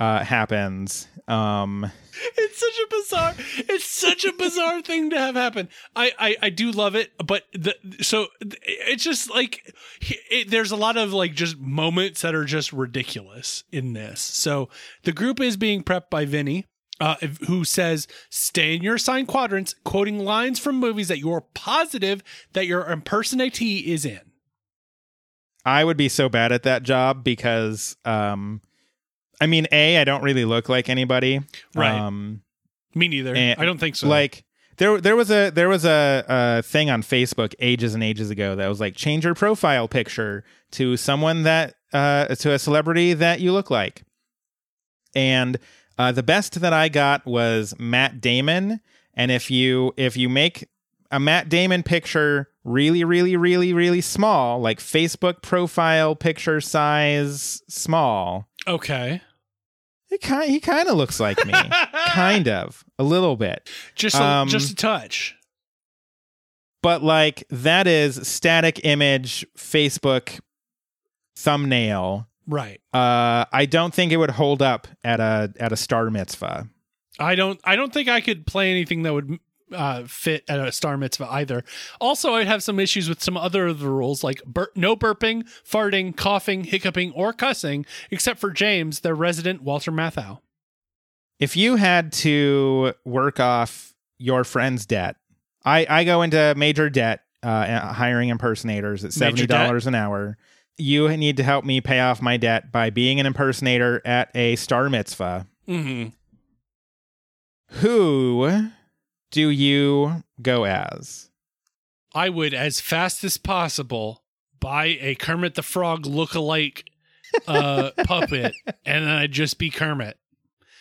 uh, happens. Um, It's such a bizarre. It's such a bizarre thing to have happen. I I, I do love it, but the so it's just like it, there's a lot of like just moments that are just ridiculous in this. So the group is being prepped by Vinny. Uh, who says stay in your assigned quadrants, quoting lines from movies that you're positive that your impersonatee is in. I would be so bad at that job because, um, I mean, a I don't really look like anybody, Right. Um, Me neither. I don't think so. Like there, there was a there was a, a thing on Facebook ages and ages ago that was like change your profile picture to someone that uh, to a celebrity that you look like, and uh, the best that I got was Matt Damon. And if you if you make a Matt Damon picture really, really, really, really small, like Facebook profile picture size small, okay, it kind he kind of looks like me, [laughs] kind of a little bit. just a, Um, just a touch. but like that is static image Facebook thumbnail. Right. Uh, I don't think it would hold up at a at a star mitzvah. I don't. I don't think I could play anything that would uh, fit at a star mitzvah either. Also, I'd have some issues with some other of the rules, like bur- no burping, farting, coughing, hiccuping, or cussing, except for James, their resident Walter Matthau. If you had to work off your friend's debt, I I go into major debt uh, hiring impersonators at seventy dollars an hour. You need to help me pay off my debt by being an impersonator at a star mitzvah. Mm-hmm. Who do you go as? I would, as fast as possible, buy a Kermit the Frog look-alike uh, [laughs] puppet, and then I'd just be Kermit.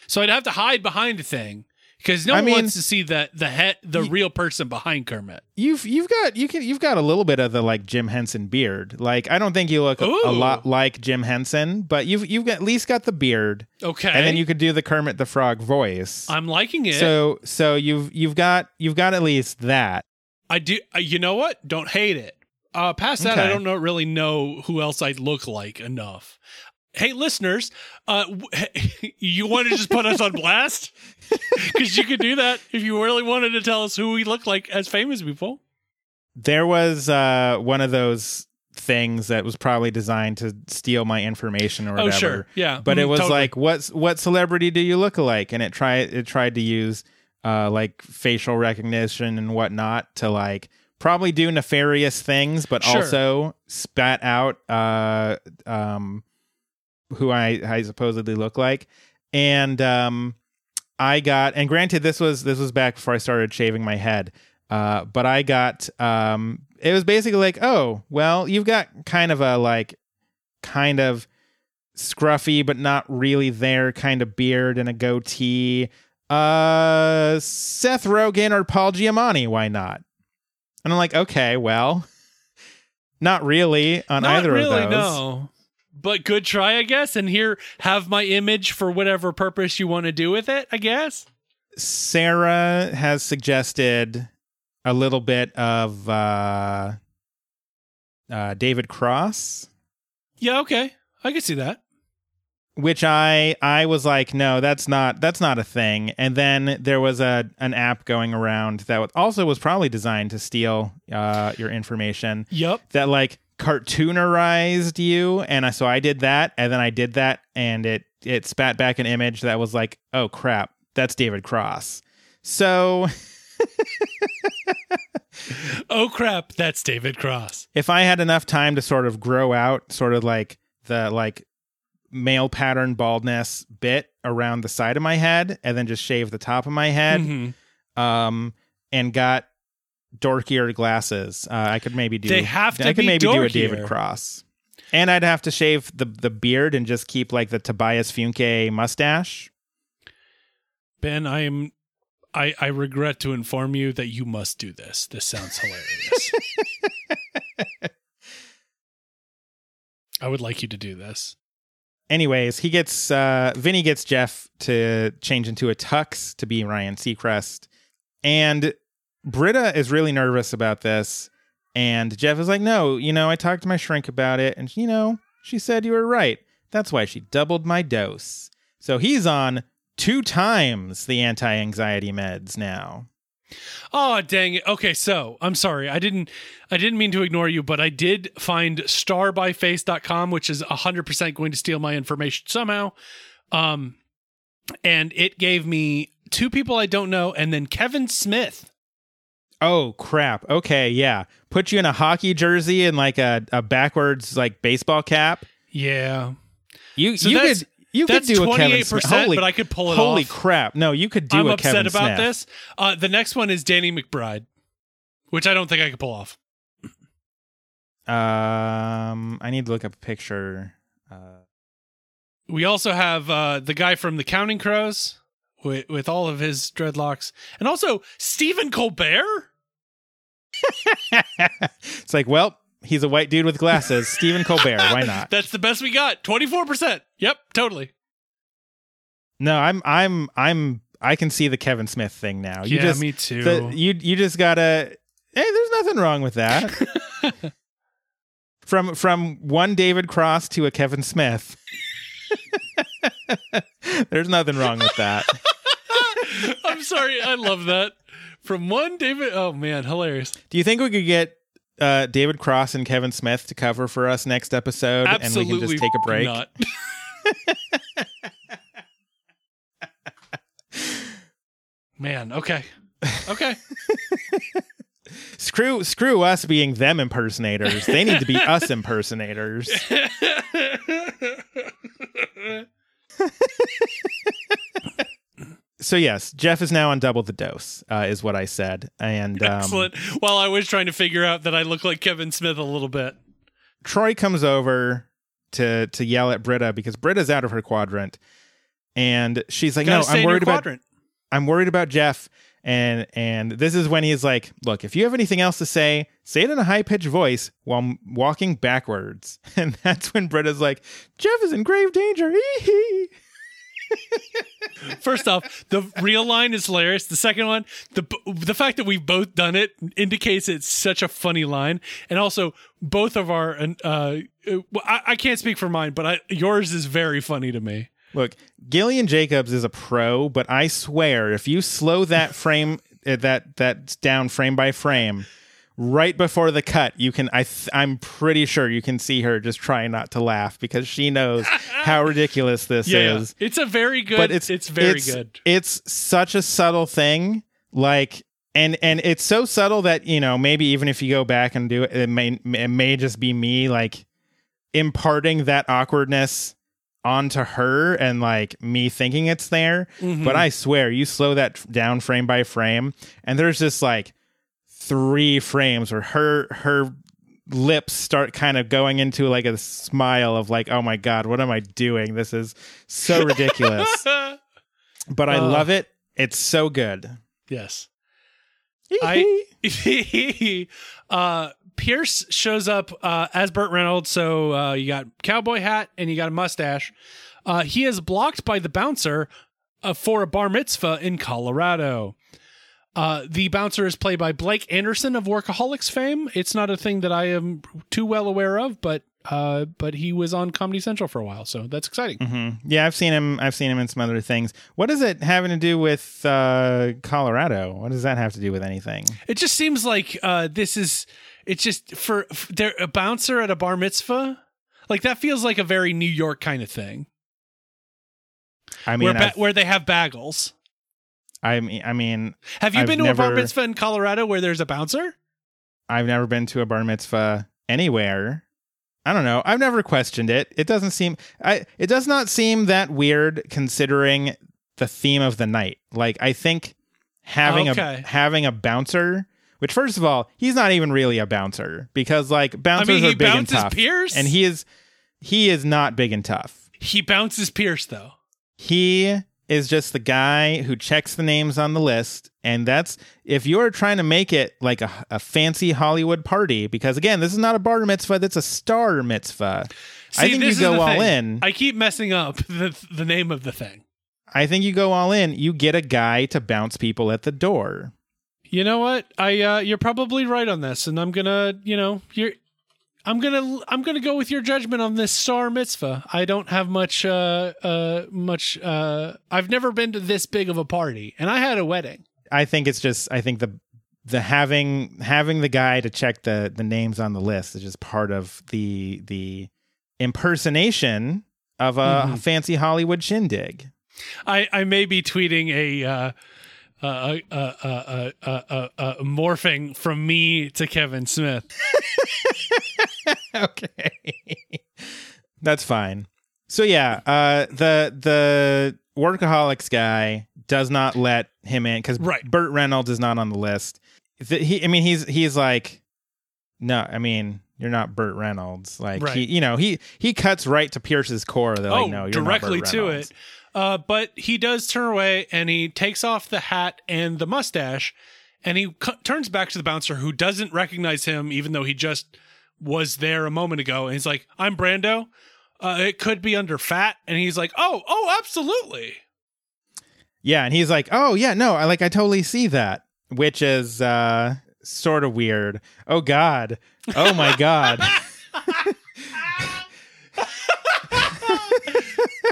So I'd have to hide behind a thing because no I one mean- wants to see the the head, the Y- real person behind Kermit. You've you've got you can you've got a little bit of the like Jim Henson beard. Like I don't think you look a, a lot like Jim Henson, but you've you've got, at least got the beard, Okay, and then you could do the Kermit the Frog voice. I'm liking it. So so you've you've got you've got at least that. I do. Uh, you know what? Don't hate it. Uh, past that, I don't know, really know who else I'd look like enough. Hey, listeners, uh, w- [laughs] you want to just put us on blast? [laughs] Because you could do that if you really wanted to tell us who we look like as famous people. There was uh, one of those things that was probably designed to steal my information or whatever. Oh, whatever. sure, yeah, But it mm, was totally. like, what's what celebrity do you look like? And it tried it tried to use uh, like facial recognition and whatnot to like probably do nefarious things, but Sure. also spat out uh, um, who I, I supposedly look like. And um, I got, and granted, this was this was back before I started shaving my head. Uh, but I got, um, it was basically like, oh, well, you've got kind of a like, kind of scruffy but not really there kind of beard and a goatee. Uh, Seth Rogen or Paul Giamatti? Why not? And I'm like, okay, well, [laughs] not really on Not either really, of those. no. But good try, I guess. And here, have my image for whatever purpose you want to do with it, I guess. Sarah has suggested a little bit of uh, uh, David Cross, Yeah, okay. I can see that. which I I was like, no, that's not that's not a thing. And then there was a an app going around that also was probably designed to steal uh, your information Yep. that like cartoonerized you, and I, so I did that, and then I did that, and it it spat back an image that was like, oh crap, that's David Cross. So. [laughs] Oh, crap. That's David Cross. if I had enough time to sort of grow out sort of like the like male pattern baldness bit around the side of my head and then just shave the top of my head Mhm. um and got dorkier glasses uh, i could maybe do They have to i could be maybe do a david cross and i'd have to shave the the beard and just keep like the tobias funke mustache Ben, I am. I, I regret to inform you that you must do this. This sounds hilarious. [laughs] I would like you to do this. anyways, he gets uh Vinny gets Jeff to change into a tux to be Ryan Seacrest. And Britta is really nervous about this. And Jeff is like, no, you know, I talked to my shrink about it, and you know, she said you were right. That's why she doubled my dose. So he's on two times the anti-anxiety meds now. Oh dang it. Okay, so I'm sorry. I didn't I didn't mean to ignore you, but I did find starbyface.com, which is 100% going to steal my information somehow. Um and it gave me two people I don't know and then Kevin Smith. Oh crap. Okay, yeah. Put you in a hockey jersey and like a, a backwards like baseball cap. Yeah. You So you could you could do a Kevin Smith. 28%, Holy, but I could pull it holy off. crap! No, you could do I'm a upset Kevin about this. Uh the next one is Danny McBride, which I don't think I could pull off. Um, I need to look up a picture. Uh, We also have uh, the guy from The Counting Crows with, with all of his dreadlocks, and also Stephen Colbert. [laughs] it's like, well, he's a white dude with glasses. Stephen Colbert. Why [laughs] not? That's the best we got. Twenty four percent. Yep, totally. No, I'm, I'm, I'm. I can see the Kevin Smith thing now. You yeah, just, me too. the, you, you just gotta. Hey, there's nothing wrong with that. [laughs] from from one David Cross to a Kevin Smith. there's nothing wrong with that. I'm sorry. I love that. From one David. Oh man, hilarious. Do you think we could get uh, David Cross and Kevin Smith to cover for us next episode, Absolutely and we can just take a break? Not. [laughs] man. Okay. Okay. Screw screw us being them impersonators. They need to be [laughs] us impersonators. [laughs] So yes, Jeff is now on double the dose, uh, is what I said. And um, Excellent. While I was trying to figure out that I look like Kevin Smith a little bit. Troy comes over to to yell at Britta because Britta's out of her quadrant, and she's like, "No, I'm worried about quadrant. I'm worried about Jeff." And and this is when he's like, "Look, if you have anything else to say, say it in a high pitched voice while walking backwards." [laughs] And that's when Britta's like, "Jeff is in grave danger." [laughs] [laughs] First off, the real line is hilarious. The second one, the the fact that we've both done it indicates it's such a funny line, and also both of our. Uh, uh, I, I can't speak for mine, but I, yours is very funny to me. Look, Gillian Jacobs is a pro, but I swear if you slow that frame uh, that that down frame by frame right before the cut, you can I th- I'm pretty sure you can see her just trying not to laugh because she knows [laughs] how ridiculous this Yeah, is. it's a very good. But it's it's very it's- good. It's such a subtle thing like and and it's so subtle that, you know, maybe even if you go back and do it it may it may just be me like imparting that awkwardness onto her and like me thinking it's there. Mm-hmm. But I swear, you slow that down frame by frame, and there's just like three frames where her her lips start kind of going into like a smile of like, oh my god, what am I doing? This is so [laughs] ridiculous. but I Uh. love it. It's so good. yes. I [laughs] uh Pierce shows up uh as Burt Reynolds, so uh you got cowboy hat and you got a mustache. Uh he is blocked by the bouncer uh, for a bar mitzvah in Colorado. Uh, the bouncer is played by Blake Anderson of Workaholics fame. It's not a thing that I am too well aware of, but uh, but he was on Comedy Central for a while, so that's exciting. hmm Yeah, I've seen him. I've seen him in some other things. What is it having to do with uh, Colorado? What does that have to do with anything? It just seems like uh, this is. It's just for, for there a bouncer at a bar mitzvah. Like that feels like a very New York kind of thing, I mean, where ba- where they have bagels. I mean, I mean, Have you I've been to a bar mitzvah in Colorado where there's a bouncer? I've never been to a bar mitzvah anywhere. I don't know. I've never questioned it. It doesn't seem I it does not seem that weird considering the theme of the night. Like I think having Okay. a having a bouncer, which first of all, he's not even really a bouncer because like I bouncers mean, he are big and bounces tough. Pierce, And he is he is not big and tough. he bounces Pierce though. He is just the guy who checks the names on the list. And that's if you're trying to make it like a, a fancy Hollywood party, because again, this is not a bar mitzvah, that's a star mitzvah. I think you go all thing. in. I keep messing up [laughs] the the name of the thing. I think you go all in. You get a guy to bounce people at the door. You know what? I uh, you're probably right on this, and I'm gonna, you know, you're. I'm gonna I'm gonna go with your judgment on this star mitzvah. I don't have much uh uh much uh I've never been to this big of a party and I had a wedding. I think it's just I think the the having having the guy to check the the names on the list is just part of the the impersonation of a Mhm. fancy Hollywood shindig. I I may be tweeting a uh uh, uh, uh, uh, uh, uh, morphing from me to Kevin Smith. [laughs] okay. That's fine. So yeah, uh the the workaholics guy does not let him in cuz Right. Burt Reynolds is not on the list. The- he I mean he's he's like no, I mean you're not Burt Reynolds. Like Right. he you know, he he cuts right to Pierce's core. They're oh, like no, you're directly to it. Uh, but he does turn away and he takes off the hat and the mustache and he cu- turns back to the bouncer who doesn't recognize him even though he just was there a moment ago and he's like i'm brando uh, it could be under fat and he's like oh oh absolutely Yeah, and he's like, "Oh yeah, no, I like I totally see that," which is uh sort of weird. Oh god. Oh my god. [laughs] [laughs]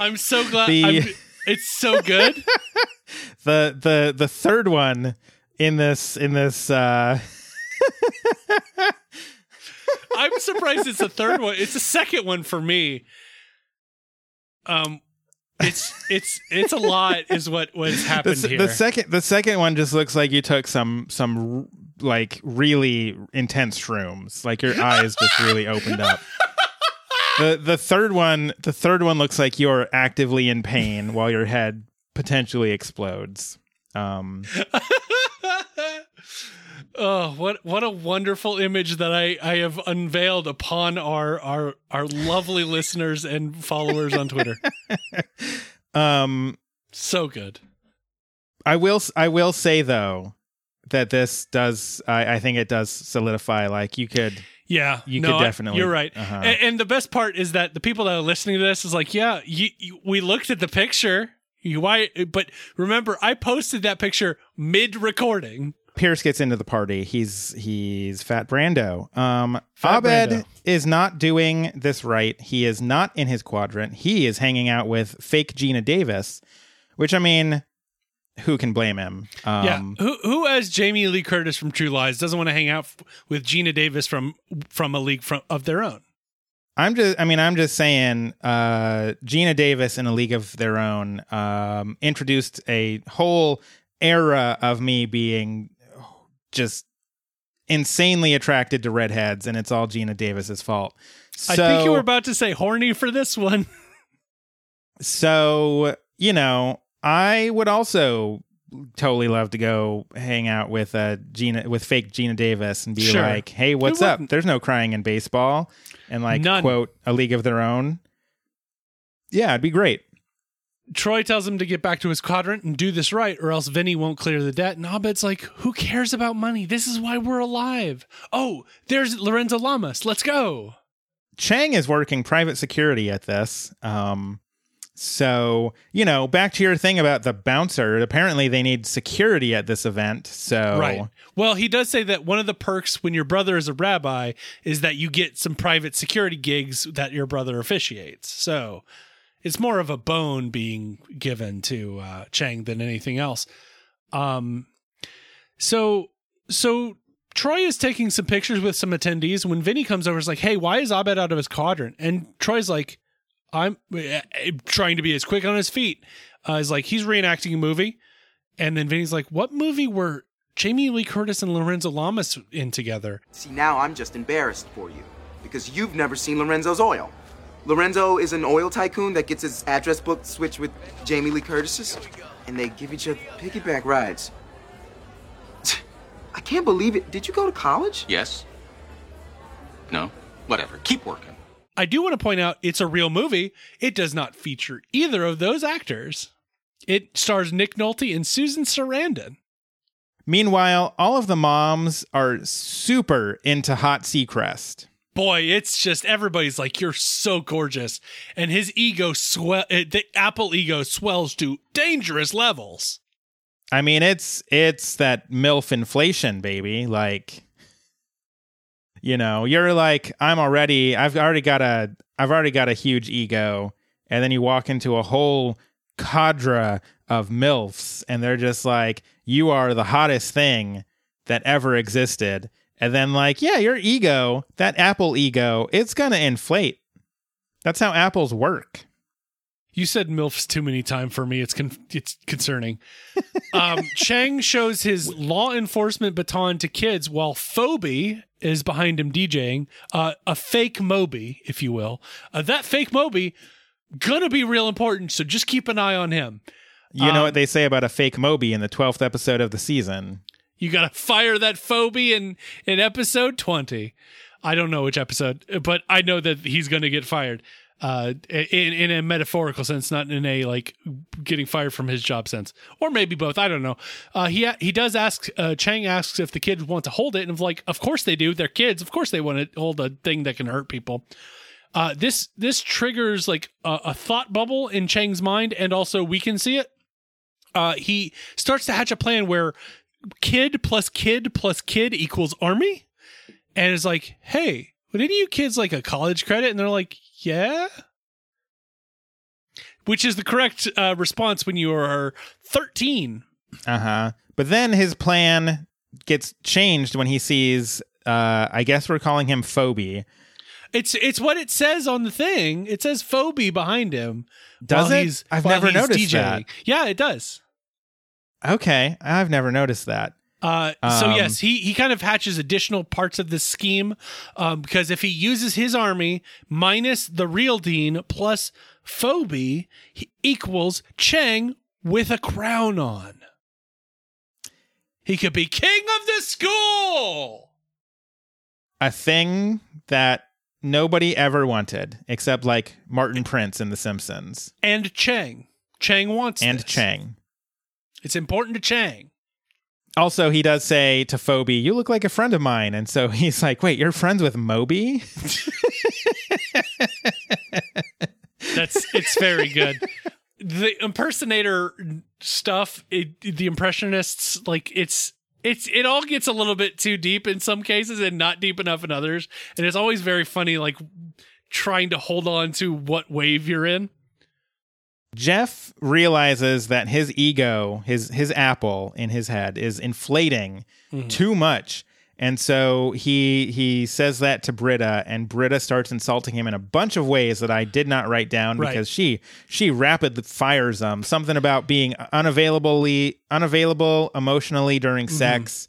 i'm so glad The- I'm- it's so good [laughs] the the the third one in this in this uh [laughs] i'm surprised it's the third one it's the second one for me um it's it's it's a lot is what what has the, happened here the second the second one just looks like you took some some r- like really intense shrooms. Like your eyes just really opened up. [laughs] The the third one the third one looks like you're actively in pain while your head potentially explodes. Um [laughs] oh, what what a wonderful image that I I have unveiled upon our our our lovely listeners and followers on Twitter. [laughs] um So good. I will I will say though that this does I, I think it does solidify like you could Yeah, You no, could definitely- you're right. uh-huh. And, and the best part is that the people that are listening to this is like, yeah, you, you, we looked at the picture. You, why? But remember, I posted that picture mid recording. Pierce gets into the party. He's he's Fat Brando. Um, Fat Abed Brando. is not doing this right. He is not in his quadrant. He is hanging out with fake Geena Davis, which I mean, who can blame him? Um, yeah, who who as Jamie Lee Curtis from True Lies doesn't want to hang out f- with Geena Davis from from a league from of their own? I'm just. I mean, I'm just saying. Uh, Geena Davis in a league of their own um, introduced a whole era of me being just insanely attracted to redheads, and it's all Geena Davis's fault. So, I think you were about to say horny for this one. [laughs] So, you know, I would also totally love to go hang out with uh Geena with fake Geena Davis and be Sure. like, "Hey, what's up? There's no crying in baseball," and like None. quote a League of Their Own. Yeah, it'd be great. Troy tells him to get back to his quadrant and do this right, or else Vinny won't clear the debt. And Abed's like, Who cares about money? This is why we're alive. Oh, there's Lorenzo Lamas. Let's go. Chang is working private security at this. Um, so you know, back to your thing about the bouncer. Apparently, they need security at this event. So Right. Well, he does say that one of the perks when your brother is a rabbi is that you get some private security gigs that your brother officiates. So it's more of a bone being given to uh, Chang than anything else. Um, so so Troy is taking some pictures with some attendees. When Vinny comes over, is like, "Hey, why is Abed out of his quadrant?" And Troy's like, "I'm uh, trying to be as quick on his feet." Uh, he's like, he's reenacting a movie, and then Vinny's like, "What movie were Jamie Lee Curtis and Lorenzo Lamas in together?" See, now I'm just embarrassed for you because you've never seen Lorenzo's oil. Lorenzo is an oil tycoon that gets his address book switched with Jamie Lee Curtis's, and they give each other piggyback rides. [sighs] I can't believe it. Did you go to college? Yes? No? Whatever. Keep working. I do want to point out it's a real movie. It does not feature either of those actors. It stars Nick Nolte and Susan Sarandon. Meanwhile, all of the moms are super into Hot Seacrest. Boy, it's just everybody's like, "You're so gorgeous," and his ego swell. uh, The Apple ego swells to dangerous levels. I mean, it's it's that MILF inflation, baby. Like, you know, you're like, I'm already, I've already got a, I've already got a huge ego, and then you walk into a whole cadre of MILFs, and they're just like, you are the hottest thing that ever existed. And then, like, yeah, your ego, that Apple ego, it's gonna inflate. That's how apples work. You said MILFs too many times for me. It's con- it's concerning. [laughs] Um, Chang shows his law enforcement baton to kids while Phoebe is behind him DJing, uh, a fake Moby, if you will. Uh, that fake Moby gonna be real important, so just keep an eye on him. You know Um, what they say about a fake Moby in the 12th episode of the season. You gotta fire that Phoebe in in episode twenty. I don't know which episode, but I know that he's gonna get fired. Uh, in in a metaphorical sense, not in a like getting fired from his job sense, or maybe both. I don't know. Uh, he he does ask. Uh, Chang asks if the kids want to hold it, and like, of course they do. They're kids. Of course they want to hold a thing that can hurt people. Uh, this this triggers like a, a thought bubble in Chang's mind, and also we can see it. Uh, he starts to hatch a plan where kid plus kid plus kid equals army, and is like, hey, would any of you kids like a college credit? And they're like, yeah. Which is the correct uh, response when you are 13. Uh huh. But then his plan gets changed when he sees. Uh, I guess we're calling him Phoebe. It's it's what it says on the thing. It says Phoebe behind him. Does it? he's- I've never noticed DJing. that. Yeah, it does. Okay, I've never noticed that. Uh, so Um, yes, he he kind of hatches additional parts of this scheme um, because if he uses his army minus the real dean plus Phoebe equals Chang with a crown on. He could be king of the school. A thing that nobody ever wanted, except like Martin Prince in The Simpsons And Chang. Chang wants and this. Chang. It's important to Chang. Also, he does say to Phoebe, "You look like a friend of mine," and so [laughs] he's like, "Wait, you're friends with Moby?" That's it's very good. The impersonator stuff, it, the impressionists, like it's it's it all gets a little bit too deep in some cases and not deep enough in others, and it's always very funny, like trying to hold on to what wave you're in. Jeff realizes that his ego, his his apple in his head is inflating Mm-hmm. too much. And so he he says that to Britta and Britta starts insulting him in a bunch of ways that I did not write down Right. because she she rapidly fires them. Something about being unavailably unavailable emotionally during sex.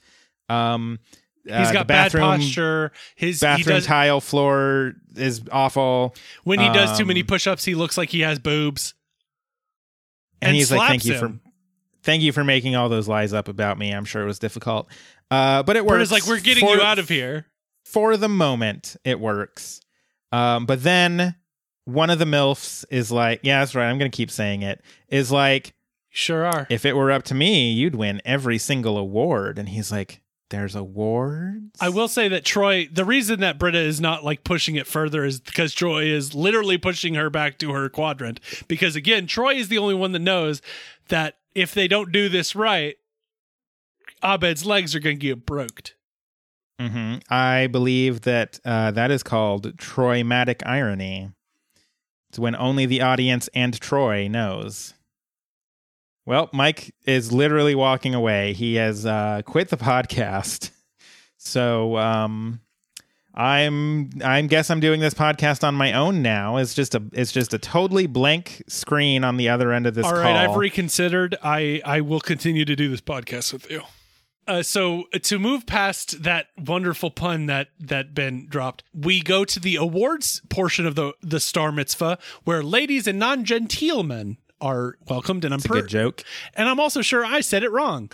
Um Mm-hmm. He's uh, got the bad posture. His Bathroom does, tile floor is awful. when he does too um, many push-ups, he looks like he has boobs. And, And he's like, "Thank you for him. thank you for making all those lies up about me. I'm sure it was difficult. Uh, but it works. it's like we're getting for- you out of here. for the moment. It works. Um, but then one of the milfs is like, yeah, that's right. I'm going to keep saying it. Is like, Sure are. if it were up to me, you'd win every single award. And he's like, there's awards. I will say that Troy, the reason that Britta is not like pushing it further is because Troy is literally pushing her back to her quadrant. Because again, Troy is the only one that knows that if they don't do this right, Abed's legs are going to get broked. hmm I believe that uh, that is called Troymatic irony. It's when only the audience and Troy knows. Well, Mike is literally walking away. He has uh, quit the podcast. [laughs] So um, I'm I guess I'm doing this podcast on my own now. It's just a it's just a totally blank screen on the other end of this All right, call. I've reconsidered. I I will continue to do this podcast with you. Uh, so to move past that wonderful pun that that Ben dropped, we go to the awards portion of the the Star Mitzvah, where ladies and non genteel men are welcomed, and I'm a per- good joke. and I'm also sure I said it wrong.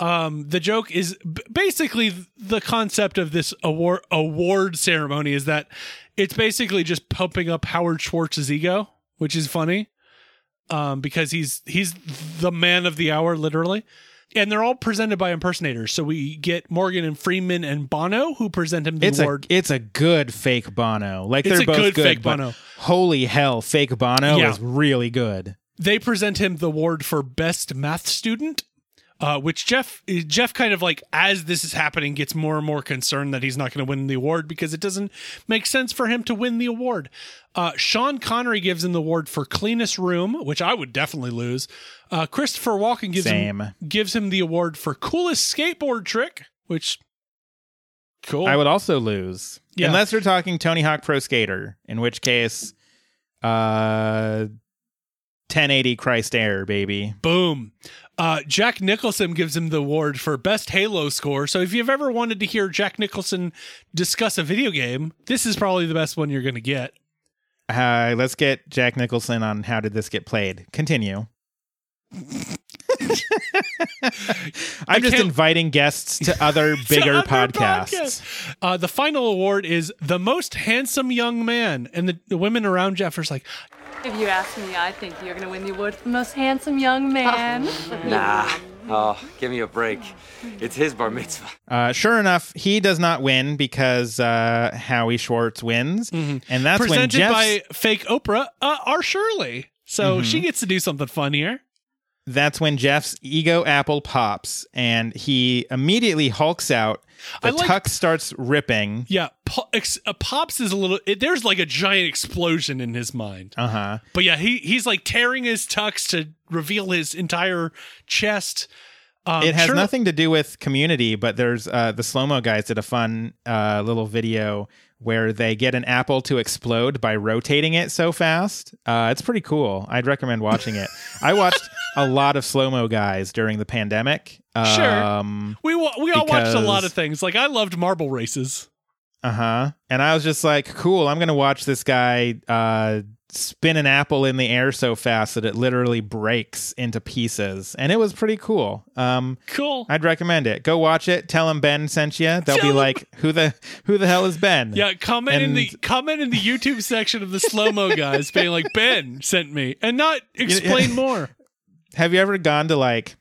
Um, the joke is b- basically the concept of this award award ceremony is that it's basically just pumping up Howard Schwartz's ego, which is funny, um, because he's he's the man of the hour, literally. And they're all presented by impersonators. So we get Morgan and Freeman and Bono who present him the It's a award. it's a good fake Bono. Like It's they're a both good good, fake Bono. Holy hell, fake Bono Yeah. is really good. They present him the award for best math student uh, which jeff jeff kind of like as this is happening gets more and more concerned that he's not going to win the award because it doesn't make sense for him to win the award uh, sean connery gives him the award for cleanest room which i would definitely lose uh, christopher walken gives him gives him the award for coolest skateboard trick which cool I would also lose. Yeah. Unless you're talking Tony Hawk Pro Skater, in which case uh 1080 Christ Air, baby. Boom. Uh, Jack Nicholson gives him the award for best Halo score. So if you've ever wanted to hear Jack Nicholson discuss a video game, this is probably the best one you're going to get. Uh, let's get Jack Nicholson on how did this get played. Continue. [laughs] I'm just inviting guests to other [laughs] bigger Other podcasts. podcasts. Uh, the final award is the most handsome young man, and the, the women around Jeff are like, If you ask me, I think you're gonna win the award for the most handsome young man. [laughs] Nah. Oh, give me a break. It's his bar mitzvah. Uh, sure enough, he does not win because uh, Howie Schwartz wins, and that's when presented Jeff's, by fake Oprah, uh, R. Shirley. So Mm-hmm. she gets to do something fun here. That's when Jeff's ego apple pops, and he immediately hulks out. The like- tux starts ripping. Yeah, po- ex- uh, pops is a little. It, there's like a giant explosion in his mind. Uh huh. But yeah, he he's like tearing his tux to reveal his entire chest. Um, it has sure- nothing to do with community, but there's uh, the slow mo guys did a fun uh, little video where they get an apple to explode by rotating it so fast. Uh, it's pretty cool. I'd recommend watching it. I watched a [laughs] lot of slow mo guys during the pandemic. Sure. Um, We wa- we all watched a lot of things. Like I loved marble races. Uh huh. And I was just like, cool. I'm gonna watch this guy uh, spin an apple in the air so fast that it literally breaks into pieces, and it was pretty cool. Um, Cool. I'd recommend it. Go watch it. Tell them Ben sent you. They'll Tell be like, who the who the hell is Ben? yeah, comment in the comment in the YouTube section of the slow mo [laughs] guys, being like Ben sent me, and not explain more. Have you ever gone to like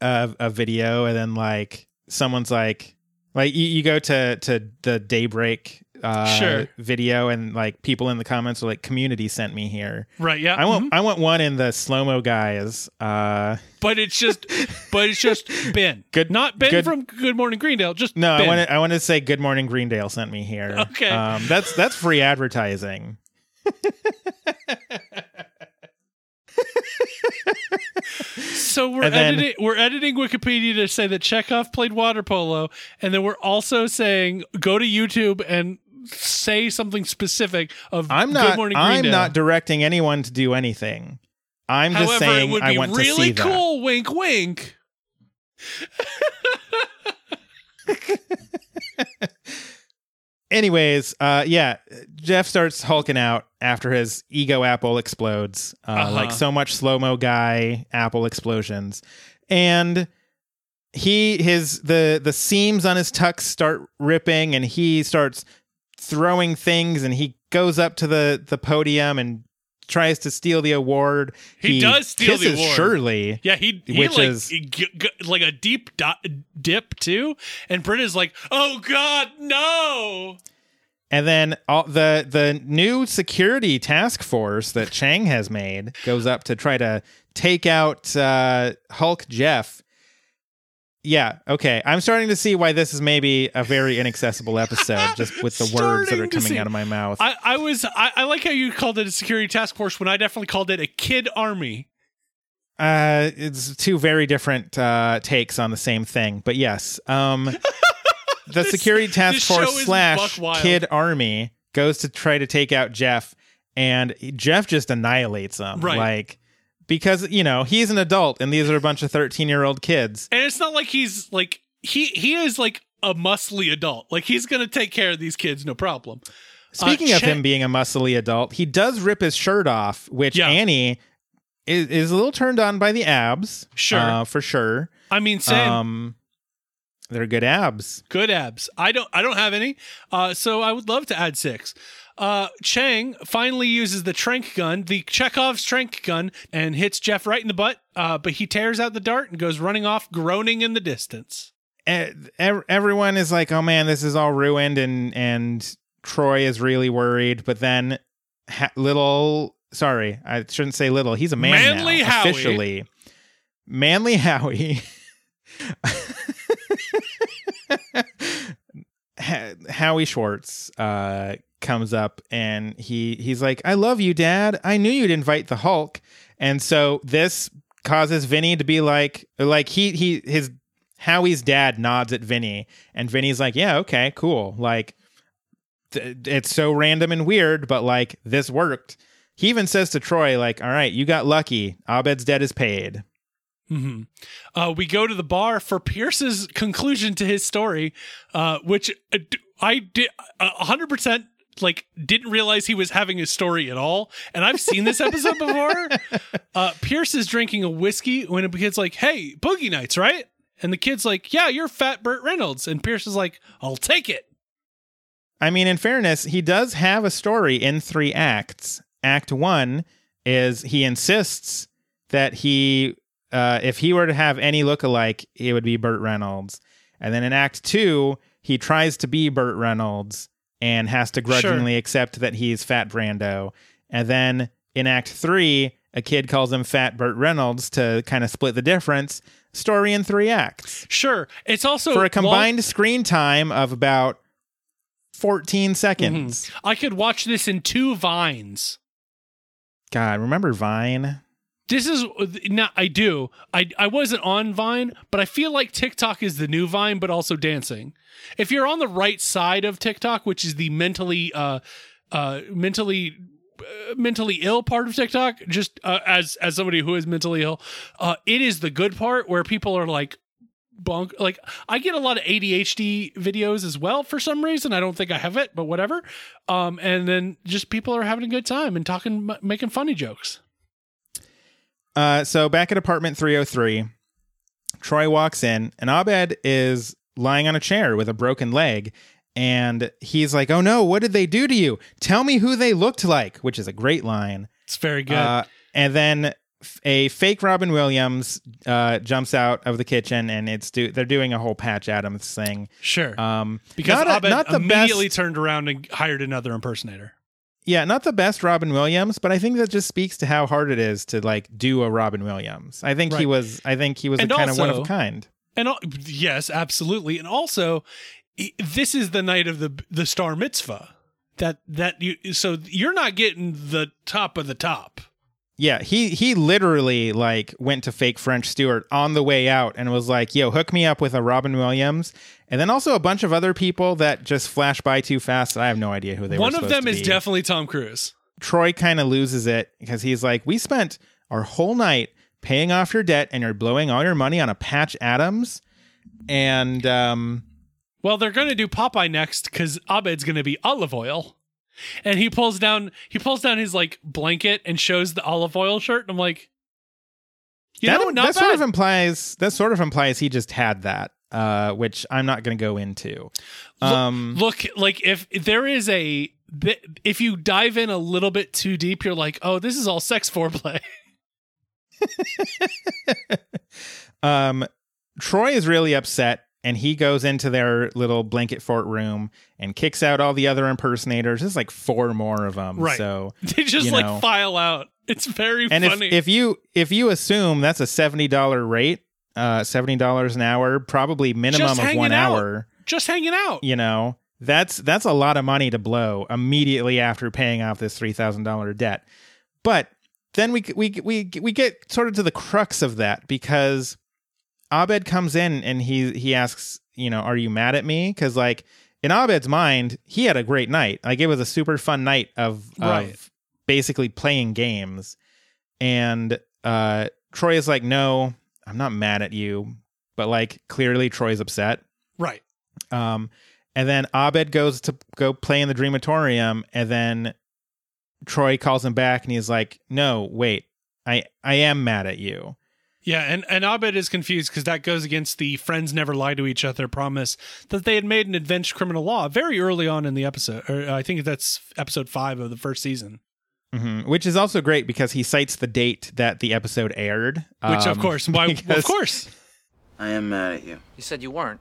a, a video and then like someone's like like you, you go to to the daybreak uh Sure. video and like people in the comments are like community sent me here Right? Yeah. I want mhm. I want one in the slow mo guys. Uh, But it's just, but it's just [laughs] Ben. Good- Not Ben good- from Good Morning Greendale. Just no, Ben. I want to I want to say Good Morning Greendale sent me here. Okay. um, that's that's free advertising. [laughs] So we're And then- editing we're editing Wikipedia to say that Chekhov played water polo, and then we're also saying go to YouTube and say something specific of I'm Good not I'm not directing anyone to do anything. I'm just saying it would I be want to really see that. cool. Wink, wink. [laughs] Anyways, uh, yeah, Jeff starts hulking out after his ego apple explodes. Uh, Uh-huh. Like so much slow mo guy apple explosions. and he his the the seams on his tux start ripping and he starts throwing things and he goes up to the the podium and tries to steal the award. He does steal the award. Shirley. Yeah, he, he Which like is- g- g- like a deep do- dip too, and Britta's like, "Oh God, no!" And then all the the new security task force that Chang has made goes up to try to take out uh, Hulk Jeff. Yeah, okay. I'm starting to see why this is maybe a very inaccessible episode, just [laughs] with the words that are coming see. out of my mouth. I, I was I, I like how you called it a security task force when I definitely called it a kid army. Uh, it's two very different uh, takes on the same thing, but yes. Um, [laughs] the This- security task force slash kid army goes to try to take out Jeff, and Jeff just annihilates them. Right. Like because you know he's an adult, and these are a bunch of thirteen year old kids. And it's not like he's like he he is like a muscly adult. Like he's gonna take care of these kids, no problem. Speaking Uh, of him being a muscly adult, he does rip his shirt off, which Yeah. Annie is, is a little turned on by the abs. Sure. uh, for sure. I mean, same. Um, they're good abs. good abs. I don't I don't have any. Uh, so I would love to add six. Uh, Chang finally uses the trank gun, the Chekhov's trank gun, and hits Jeff right in the butt. Uh, but he tears out the dart and goes running off, groaning in the distance. ev- everyone is like, "Oh man, this is all ruined," and and Troy is really worried. But then, ha- little, sorry, I shouldn't say little. He's a man Manly now, Howie. officially. Manly Howie. [laughs] Howie Schwartz uh, comes up and he he's like, "I love you, Dad. I knew you'd invite the Hulk." And so this causes Vinny to be like, like he he his Howie's dad nods at Vinny, and Vinny's like, "Yeah, okay, cool. Like, th- it's so random and weird, but like this worked." He even says to Troy, "Like, all right, you got lucky. Abed's debt is paid." hmm Uh, we go to the bar for Pierce's conclusion to his story, uh, which I did a hundred percent like didn't realize he was having a story at all. And I've seen this episode before. [laughs] Uh, Pierce is drinking a whiskey when the kid's like, "Hey, Boogie Nights, right?" And the kid's like, "Yeah, you're Fat Burt Reynolds." And Pierce is like, "I'll take it." I mean, in fairness, he does have a story in three acts. Act one is he insists that he, uh, if he were to have any lookalike, it would be Burt Reynolds. And then in Act two, he tries to be Burt Reynolds and has to grudgingly accept that he's Fat Brando. And then in Act three, a kid calls him Fat Burt Reynolds to kind of split the difference. Story in three acts Sure. It's also for a long- combined screen time of about 14 mm-hmm. seconds. I could watch this in two vines. God, remember Vine? This is not. I do. I I wasn't on Vine, but I feel like TikTok is the new Vine, but also dancing. If you're on the right side of TikTok, which is the mentally, uh, uh, mentally, uh, mentally ill part of TikTok, just uh, as as somebody who is mentally ill, uh, it is the good part where people are like. Bunk like I get a lot of ADHD videos as well for some reason. I don't think I have it, but whatever. Um, and then just people are having a good time and talking, m- making funny jokes. Uh, so back at apartment 303, Troy walks in, and Abed is lying on a chair with a broken leg. And he's like, Oh no, what did they do to you? Tell me who they looked like, which is a great line. It's very good. Uh, and then a fake Robin Williams uh, jumps out of the kitchen, and it's do- they're doing a whole Patch Adams thing. Sure. Um, because not, a- not the immediately best, turned around and hired another impersonator. yeah, not the best Robin Williams, but I think that just speaks to how hard it is to like do a Robin Williams. I think he was, I think he was And a kind of one of a kind. And yes, absolutely. And also, this is the night of the the star mitzvah. That that you so you're not getting the top of the top. Yeah, he he literally like went to fake French Stewart on the way out and was like, "Yo, hook me up with a Robin Williams," and then also a bunch of other people that just flash by too fast. I have no idea who they were. One of them is be. definitely Tom Cruise. Troy kind of loses it because he's like, "We spent our whole night paying off your debt, and you're blowing all your money on a Patch Adams." And um, Well, they're going to do Popeye next because Abed's going to be Olive Oyl, and he pulls down he pulls down his like blanket and shows the Olive Oyl shirt. And I'm like, You that know, that sort of implies that sort of implies he just had that, uh, which I'm not going to go into. Um, Look, like if there is a if you dive in a little bit too deep, you're like, oh, this is all sex foreplay. [laughs] [laughs] um, Troy is really upset, and he goes into their little blanket fort room and kicks out all the other impersonators. There's like four more of them. Right. So [laughs] they just You like know. file out. It's very and if, funny. if you if you assume that's a seventy dollar rate, uh, seventy dollars an hour, probably minimum of one out. hour. just hanging out. You know, that's that's a lot of money to blow immediately after paying off this three thousand dollar debt. But then we we we we get sort of to the crux of that because Abed comes in and he he asks, you know, are you mad at me? Because like in Abed's mind, he had a great night. Like it was a super fun night of Right. of basically playing games. And uh Troy is like, no, I'm not mad at you. But like clearly Troy's upset. Right. Um, and then Abed goes to go play in the Dreamatorium, and then Troy calls him back, and he's like, "No, wait, I I am mad at you." Yeah, and, and Abed is confused because that goes against the friends never lie to each other promise that they had made an Advanced Criminal Law very early on in the episode. Or I think that's episode five of the first season. hmm Which is also great because he cites the date that the episode aired. Which, of um, course, why? [laughs] because- Of course. I am mad at you. You said you weren't.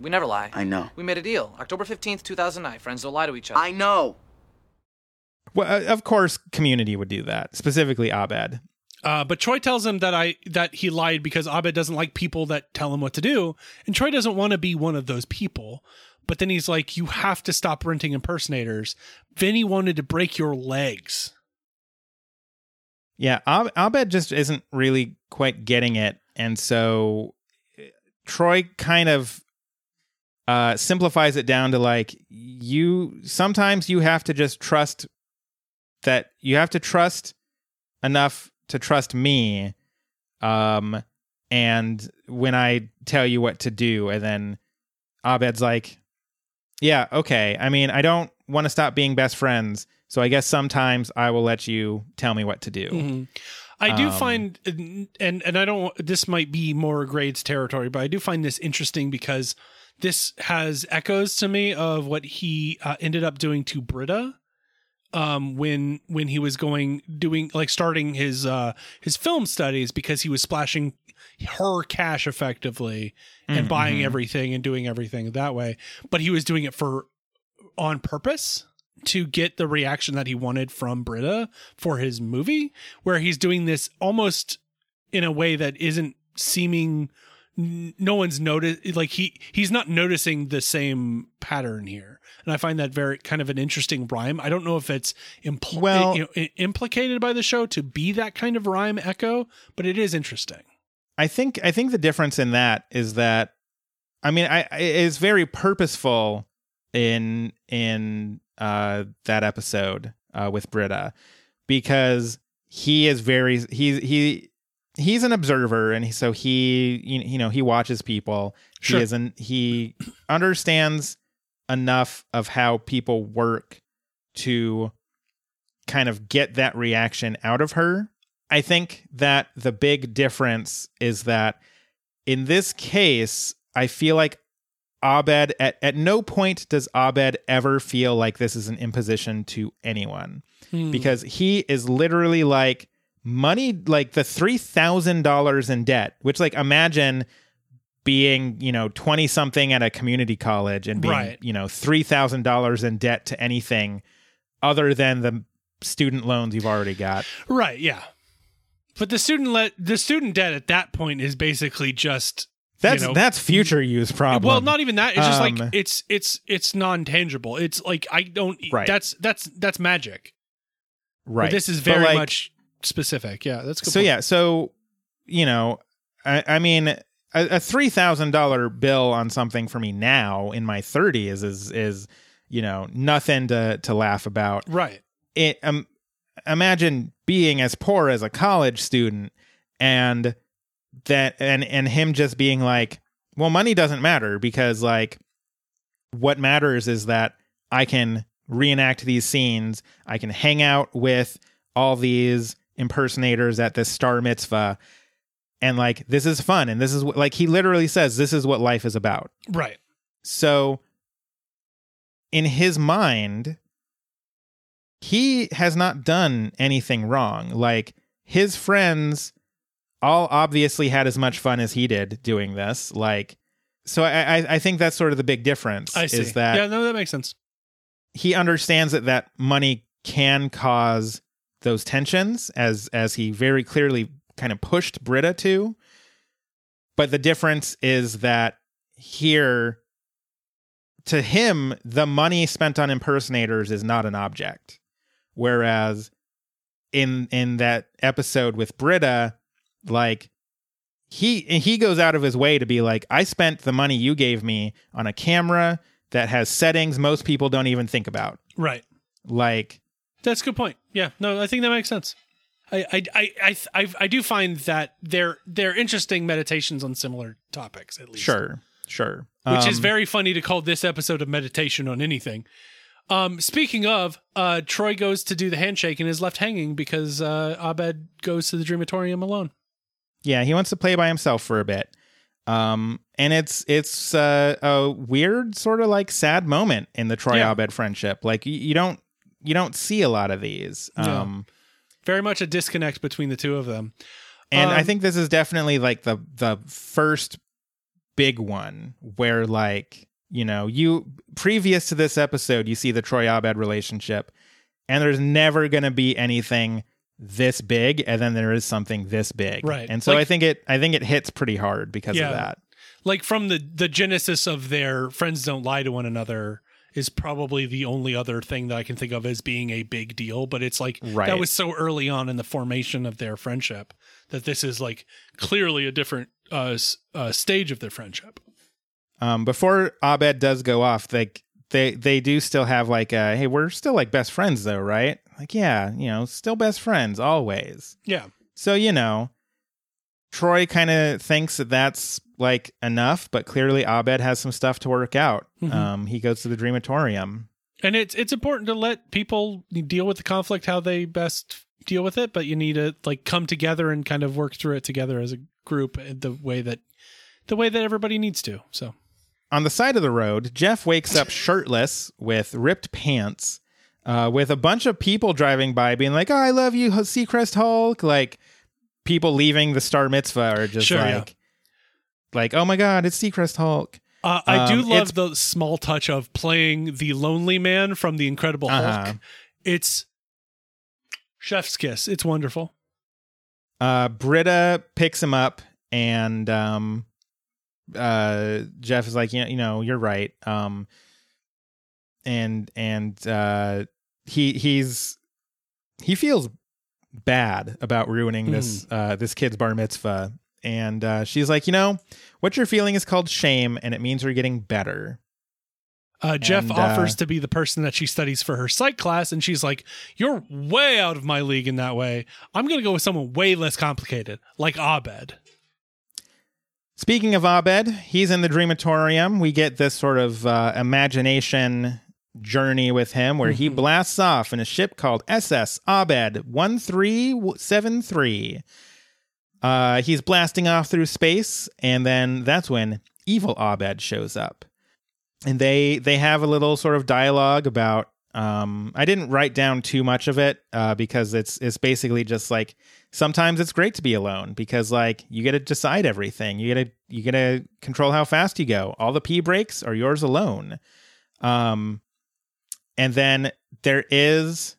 We never lie. I know. We made a deal. October 15th, 2009. Friends don't lie to each other. I know. Well, uh, of course, Community would do that. Specifically, Abed. Uh, but Troy tells him that I that he lied because Abed doesn't like people that tell him what to do, and Troy doesn't want to be one of those people. But then he's like, "You have to stop renting impersonators." Vinny wanted to break your legs. Yeah, Ab- Abed just isn't really quite getting it, and so uh, Troy kind of uh, simplifies it down to like you. Sometimes you have to just trust that you have to trust enough to trust me, um, and when I tell you what to do, and then Abed's like, "Yeah, okay. I mean, I don't want to stop being best friends." So I guess sometimes I will let you tell me what to do. Mhm. I do Um, find, and and I don't. This might be more grades territory, but I do find this interesting because this has echoes to me of what he uh, ended up doing to Britta. Um, when when he was going doing like starting his uh his film studies because he was splashing her cash effectively and Mm, buying everything and doing everything that way, but he was doing it for on purpose to get the reaction that he wanted from Britta for his movie, where he's doing this almost in a way that isn't seeming no one's noticed like he he's not noticing the same pattern here and i find that very kind of an interesting rhyme. I don't know if it's impl- Well- you know, implicated by the show to be that kind of rhyme echo but it is interesting. I think I think the difference in that is that I mean I I- it is very purposeful in in uh that episode uh with Britta because he is very he he he's an observer and so he you you know he watches people. Sure. he isn't he understands enough of how people work to kind of get that reaction out of her I think that the big difference is that in this case, I feel like Abed at, at no point does Abed ever feel like this is an imposition to anyone Hmm. because he is literally like money like the $3000 in debt which like imagine being you know 20 something at a community college and being Right. you know $3000 in debt to anything other than the student loans you've already got right yeah but the student let the student debt at that point is basically just That's you know, that's future use problem. Well, not even that. It's just Um, like it's it's it's non tangible. It's like I don't. Right. That's that's that's magic. But right. this is very like, much specific. Yeah, that's So point. yeah, so you know, I, I mean, a, a three thousand dollar bill on something for me now in my thirties is is you know nothing to to laugh about. Right. It um, imagine being as poor as a college student and that and and him just being like, well, money doesn't matter because like what matters is that I can reenact these scenes. I can hang out with all these impersonators at this star mitzvah. And like this is fun and this is what like he literally says this is what life is about. Right. So in his mind he has not done anything wrong. Like his friends all obviously had as much fun as he did doing this. Like so I I, I think that's sort of the big difference I see. is that yeah, no, that makes sense. he understands that that money can cause those tensions as as he very clearly kind of pushed Britta to but the difference is that here to him the money spent on impersonators is not an object whereas in in that episode with Britta like he he goes out of his way to be like I spent the money you gave me on a camera that has settings most people don't even think about Right. like That's a good point. Yeah, no, I think that makes sense. I I I I, I, do find that they're they're interesting meditations on similar topics at least. sure sure Which is Um, very funny to call this episode of meditation on anything. Um, speaking of, uh, Troy goes to do the handshake and is left hanging because uh, Abed goes to the Dreamatorium alone. Yeah, he wants to play by himself for a bit. Um, and it's it's uh, a weird sort of like sad moment in the Troy Yeah. Abed friendship. Like you, you don't you don't see a lot of these. Um, Very much a disconnect between the two of them. and I Um, think this is definitely like the the first big one where like you know you previous to this episode you see the Troy Abed relationship, and there's never going to be anything this big and then there is something this big Right. and so Like- i think it i think it hits pretty hard because Yeah. of that Like from the the genesis of their friends don't lie to one another is probably the only other thing that I can think of as being a big deal. But it's like Right. that was so early on in the formation of their friendship that this is like clearly a different uh, uh stage of their friendship. um before abed does go off like they they do still have like uh hey we're still like best friends though right like yeah you know still best friends always Yeah. so you know troy kind of thinks that that's like enough but clearly abed has some stuff to work out Mhm. um he goes to the dreamatorium And it's it's important to let people deal with the conflict how they best deal with it, but you need to like come together and kind of work through it together as a group the way that the way that everybody needs to. So on the side of the road, Jeff wakes up [laughs] shirtless with ripped pants, uh, with a bunch of people driving by being like, Oh, I love you, Seacrest Hulk. Like people leaving the Star Mitzvah are just Sure, like, yeah. Like, Oh my God, it's Seacrest Hulk. Uh, I do Um, love it's- the small touch of playing the lonely man from the Incredible Uh-huh. Hulk. It's chef's kiss. It's wonderful. Uh, Britta picks him up and, um, uh, Jeff is like, you know, you know, you're right. Um, and, and, uh, he, he's, he feels bad about ruining this, uh, this kid's bar mitzvah. And, uh, she's like, you know, what you're feeling is called shame and it means you're getting better. Uh, Jeff And, uh, offers to be the person that she studies for her psych class, and she's like, "You're way out of my league in that way. I'm gonna go with someone way less complicated, like Abed." Speaking of Abed, he's in the Dreamatorium. We get this sort of uh, imagination journey with him where he blasts off in a ship called SS Abed 1373. Uh, he's blasting off through space, and then that's when evil Abed shows up. And they they have a little sort of dialogue about um, I didn't write down too much of it uh, because it's it's basically just like sometimes it's great to be alone because like you get to decide everything. You get to you get to control how fast you go. All the pee breaks are yours alone. Um, and then there is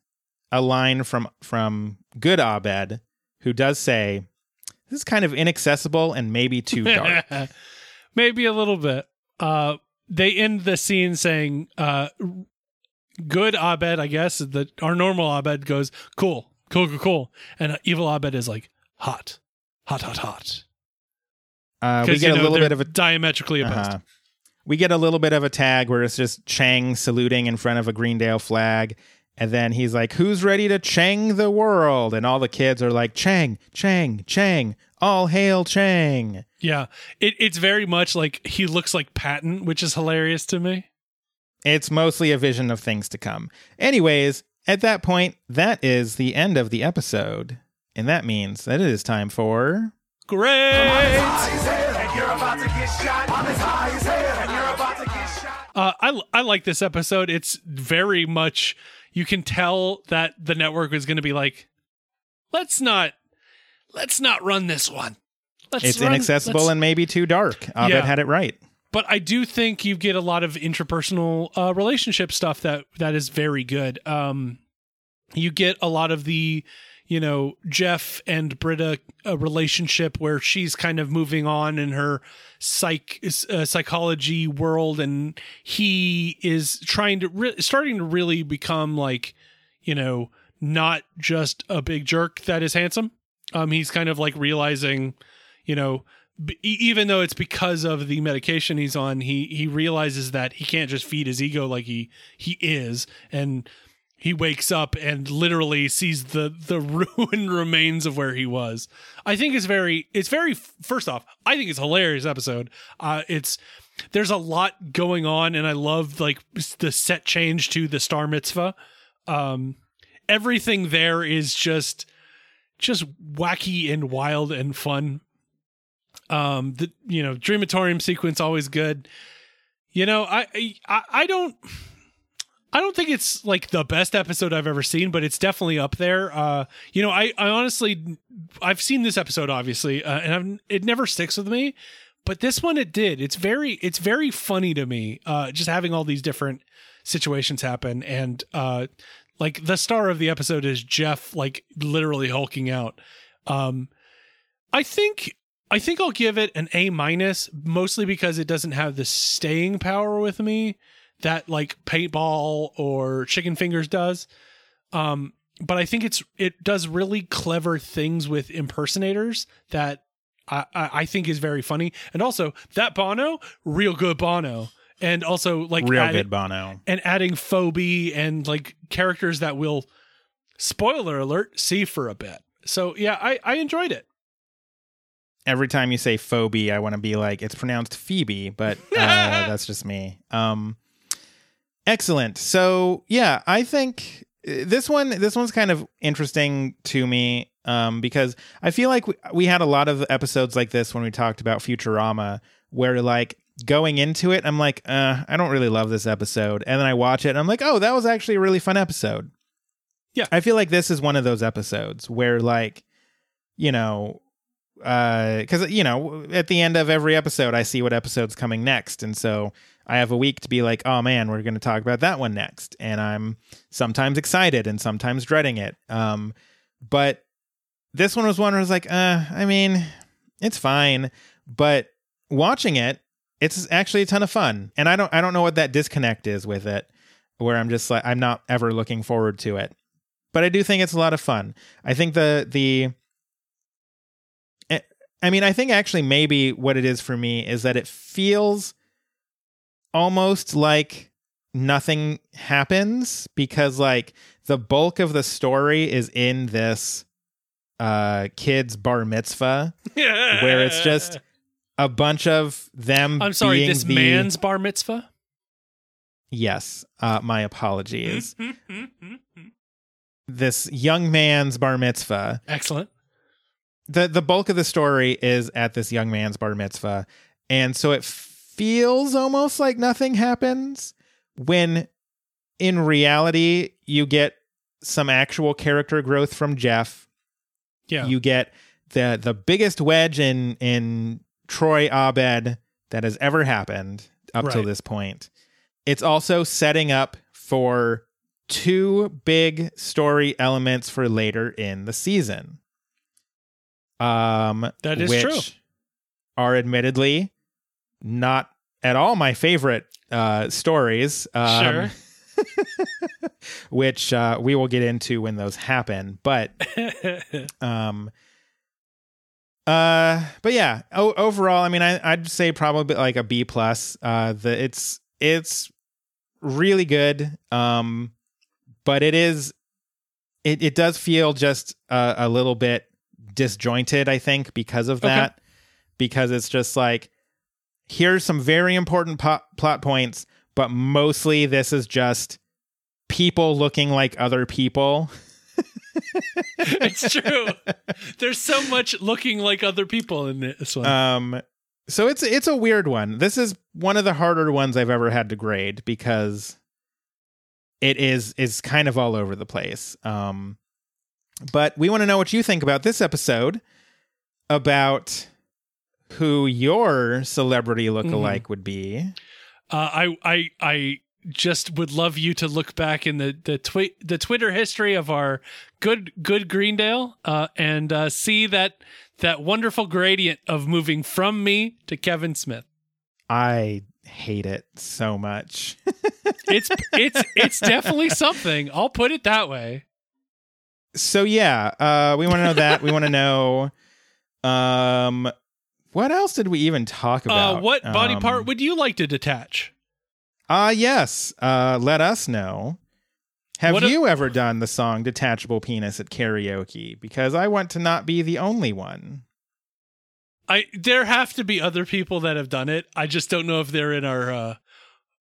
a line from from Good Abed who does say, "This is kind of inaccessible and maybe too [laughs] dark." Maybe a little bit. Uh, they end the scene saying, uh, "Good Abed, I guess." The our normal Abed goes, "Cool, cool, cool, cool," and uh, evil Abed is like, "Hot, hot, hot, hot." Uh, we get you a little bit of a diametrically opposed. Uh-huh. We get a little bit of a tag where it's just Chang saluting in front of a Greendale flag. And then he's like, Who's ready to Chang the world? And all the kids are like, Chang, Chang, Chang, all hail Chang. Yeah, it, it's very much like he looks like Patton, which is hilarious to me. It's mostly a vision of things to come. Anyways, at that point, that is the end of the episode. And that means that it is time for Great. Uh, I I like this episode. It's very much you can tell that the network is going to be like, let's not let's not run this one. Let's It's run- inaccessible and maybe too dark. Abed Yeah. had it right. but I do think you get a lot of interpersonal uh, relationship stuff that that is very good. Um, you get a lot of the, you know, Jeff and Britta uh, relationship where she's kind of moving on in her psych uh, psychology world, and he is trying to re- starting to really become like, you know, not just a big jerk that is handsome. Um, he's kind of like realizing, you know, b- even though it's because of the medication he's on, he he realizes that he can't just feed his ego like he he is, and he wakes up and literally sees the the [laughs] ruined remains of where he was. I think it's very it's very first off, I think it's hilarious episode. Uh, it's there's a lot going on, and I love like the set change to the Star Mitzvah. Um, everything there is just just wacky and wild and fun. Um, the you know Dreamatorium sequence always good. You know, I I I don't. I don't think it's like the best episode I've ever seen, but it's definitely up there. Uh, you know, I, I honestly, I've seen this episode obviously, uh, and I've, it never sticks with me, but this one it did. It's very, it's very funny to me. Uh, just having all these different situations happen, and uh, like the star of the episode is Jeff, like literally hulking out. Um, I think I think I'll give it an A minus, mostly because it doesn't have the staying power with me that like paintball or chicken fingers does. Um, but I think it's it does really clever things with impersonators that I, I, think is very funny. And also that Bono, real good Bono. And also like Real adding- good Bono. and adding Phoebe and like characters that will spoiler alert see for a bit. So yeah, I, I enjoyed it. Every time you say Phoebe, I want to be like, it's pronounced Phoebe, but [laughs] uh, that's just me. Um, excellent. So yeah, I think uh, this one this one's kind of interesting to me um, because I feel like we, we had a lot of episodes like this when we talked about Futurama, where like going into it, I'm like, uh, I don't really love this episode, and then I watch it, and I'm like, oh, that was actually a really fun episode. Yeah. I feel like this is one of those episodes where like, you know, uh because you know at the end of every episode i see what episode's coming next and so i have a week to be like oh man we're going to talk about that one next. And i'm sometimes excited and sometimes dreading it. Um but this one was one where i was like uh i mean it's fine. But watching it it's actually a ton of fun. And i don't i don't know what that disconnect is with it where i'm just like i'm not ever looking forward to it. But i do think it's a lot of fun. I think the the I mean, I think actually maybe what it is for me is that it feels almost like nothing happens because like the bulk of the story is in this uh kid's bar mitzvah [laughs] where it's just a bunch of them I'm sorry, being this the- man's bar mitzvah. yes uh my apologies [laughs] this young man's bar mitzvah Excellent. the the bulk of the story is at this young man's bar mitzvah and so it feels almost like nothing happens when in reality you get some actual character growth from Jeff Yeah. you get the the biggest wedge in in Troy Abed that has ever happened up till this point it's also setting up for two big story elements for later in the season um That is true. are admittedly not at all my favorite uh stories um, Sure. [laughs] which uh we will get into when those happen but [laughs] um uh but yeah o- overall i mean I, i'd say probably like a b plus uh the it's it's really good um but it is it, it does feel just a, a little bit disjointed i think because of Okay. that because it's just like here's some very important po- plot points but mostly this is just people looking like other people it's true. There's so much looking like other people in this one. Um, so it's it's a weird one. This is one of the harder ones I've ever had to grade because it is is kind of all over the place. Um, but we want to know what you think about this episode about who your celebrity lookalike would be. Uh, I I I just would love you to look back in the the twi- the Twitter history of our good good Greendale uh, and uh, see that that wonderful gradient of moving from me to Kevin Smith. I hate it so much. [laughs] It's it's it's definitely something. I'll put it that way. so yeah, uh, we want to know that. we want to know, um, what else did we even talk about? Uh, what body Um, part would you like to detach? Ah, yes. Uh, let us know. Have What a- you ever done the song "Detachable Penis" at karaoke? Because I want to not be the only one. I there have to be other people that have done it. I just don't know if they're in our uh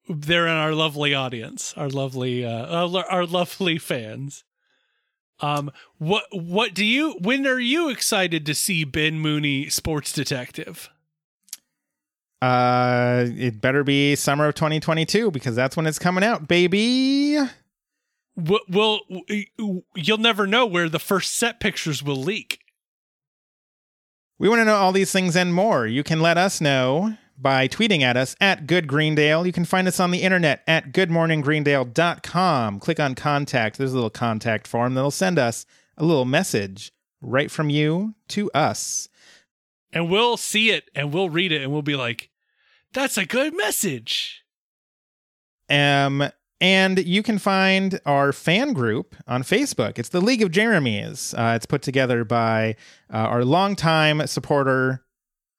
they're in our lovely audience, our lovely uh our lovely fans. Um what what do you when are you excited to see Ben Mooney sports detective? Uh, it better be summer of 2022 because that's when it's coming out, baby. Will you'll never know where the first set pictures will leak. We want to know all these things and more. You can let us know by tweeting at us at Good Greendale. You can find us on the internet at goodmorninggreendale.com. Click on contact. There's a little contact form that'll send us a little message right from you to us. And we'll see it and we'll read it and we'll be like, that's a good message. Um, and you can find our fan group on Facebook. It's the League of Jeremys. Uh, it's put together by uh, our longtime supporter,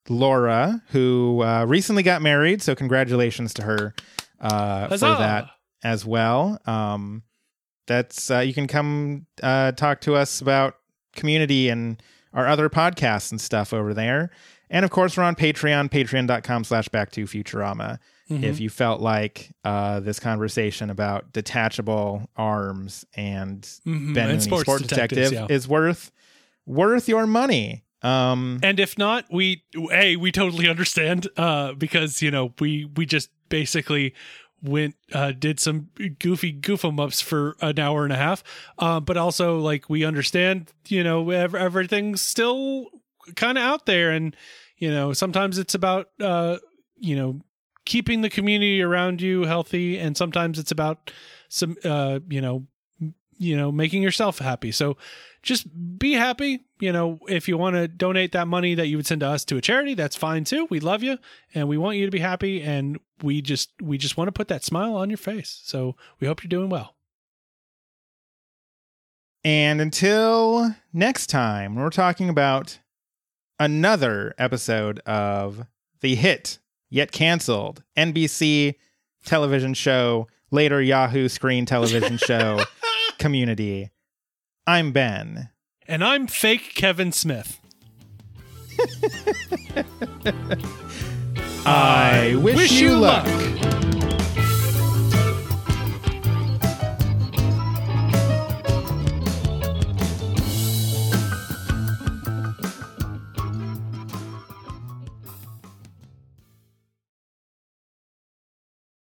Laura, who uh, recently got married. So, congratulations to her uh, for that as well. Um, that's uh, you can come uh, talk to us about community and our other podcasts and stuff over there. And of course, we're on Patreon, patreon.com slash back to Futurama. Mm-hmm. If you felt like uh, this conversation about detachable arms and Mhm, Ben and sports Sport Detective yeah. is worth worth your money. Um, And if not, we a we totally understand uh because you know we we just basically went uh did some goofy goof 'em ups for an hour and a half. Uh, but also like we understand you know ev- everything's still kind of out there. And you know sometimes it's about uh you know keeping the community around you healthy. And sometimes it's about some uh you know you know making yourself happy. So just be happy you know if you want to donate that money that you would send to us to a charity that's fine too we love you and we want you to be happy and we just we just want to put that smile on your face so we hope you're doing well and until next time, we're talking about another episode of the hit yet canceled NBC television show, later Yahoo screen television show, [laughs] Community. I'm Ben. And i'm fake kevin smith [laughs] I wish, you luck. luck.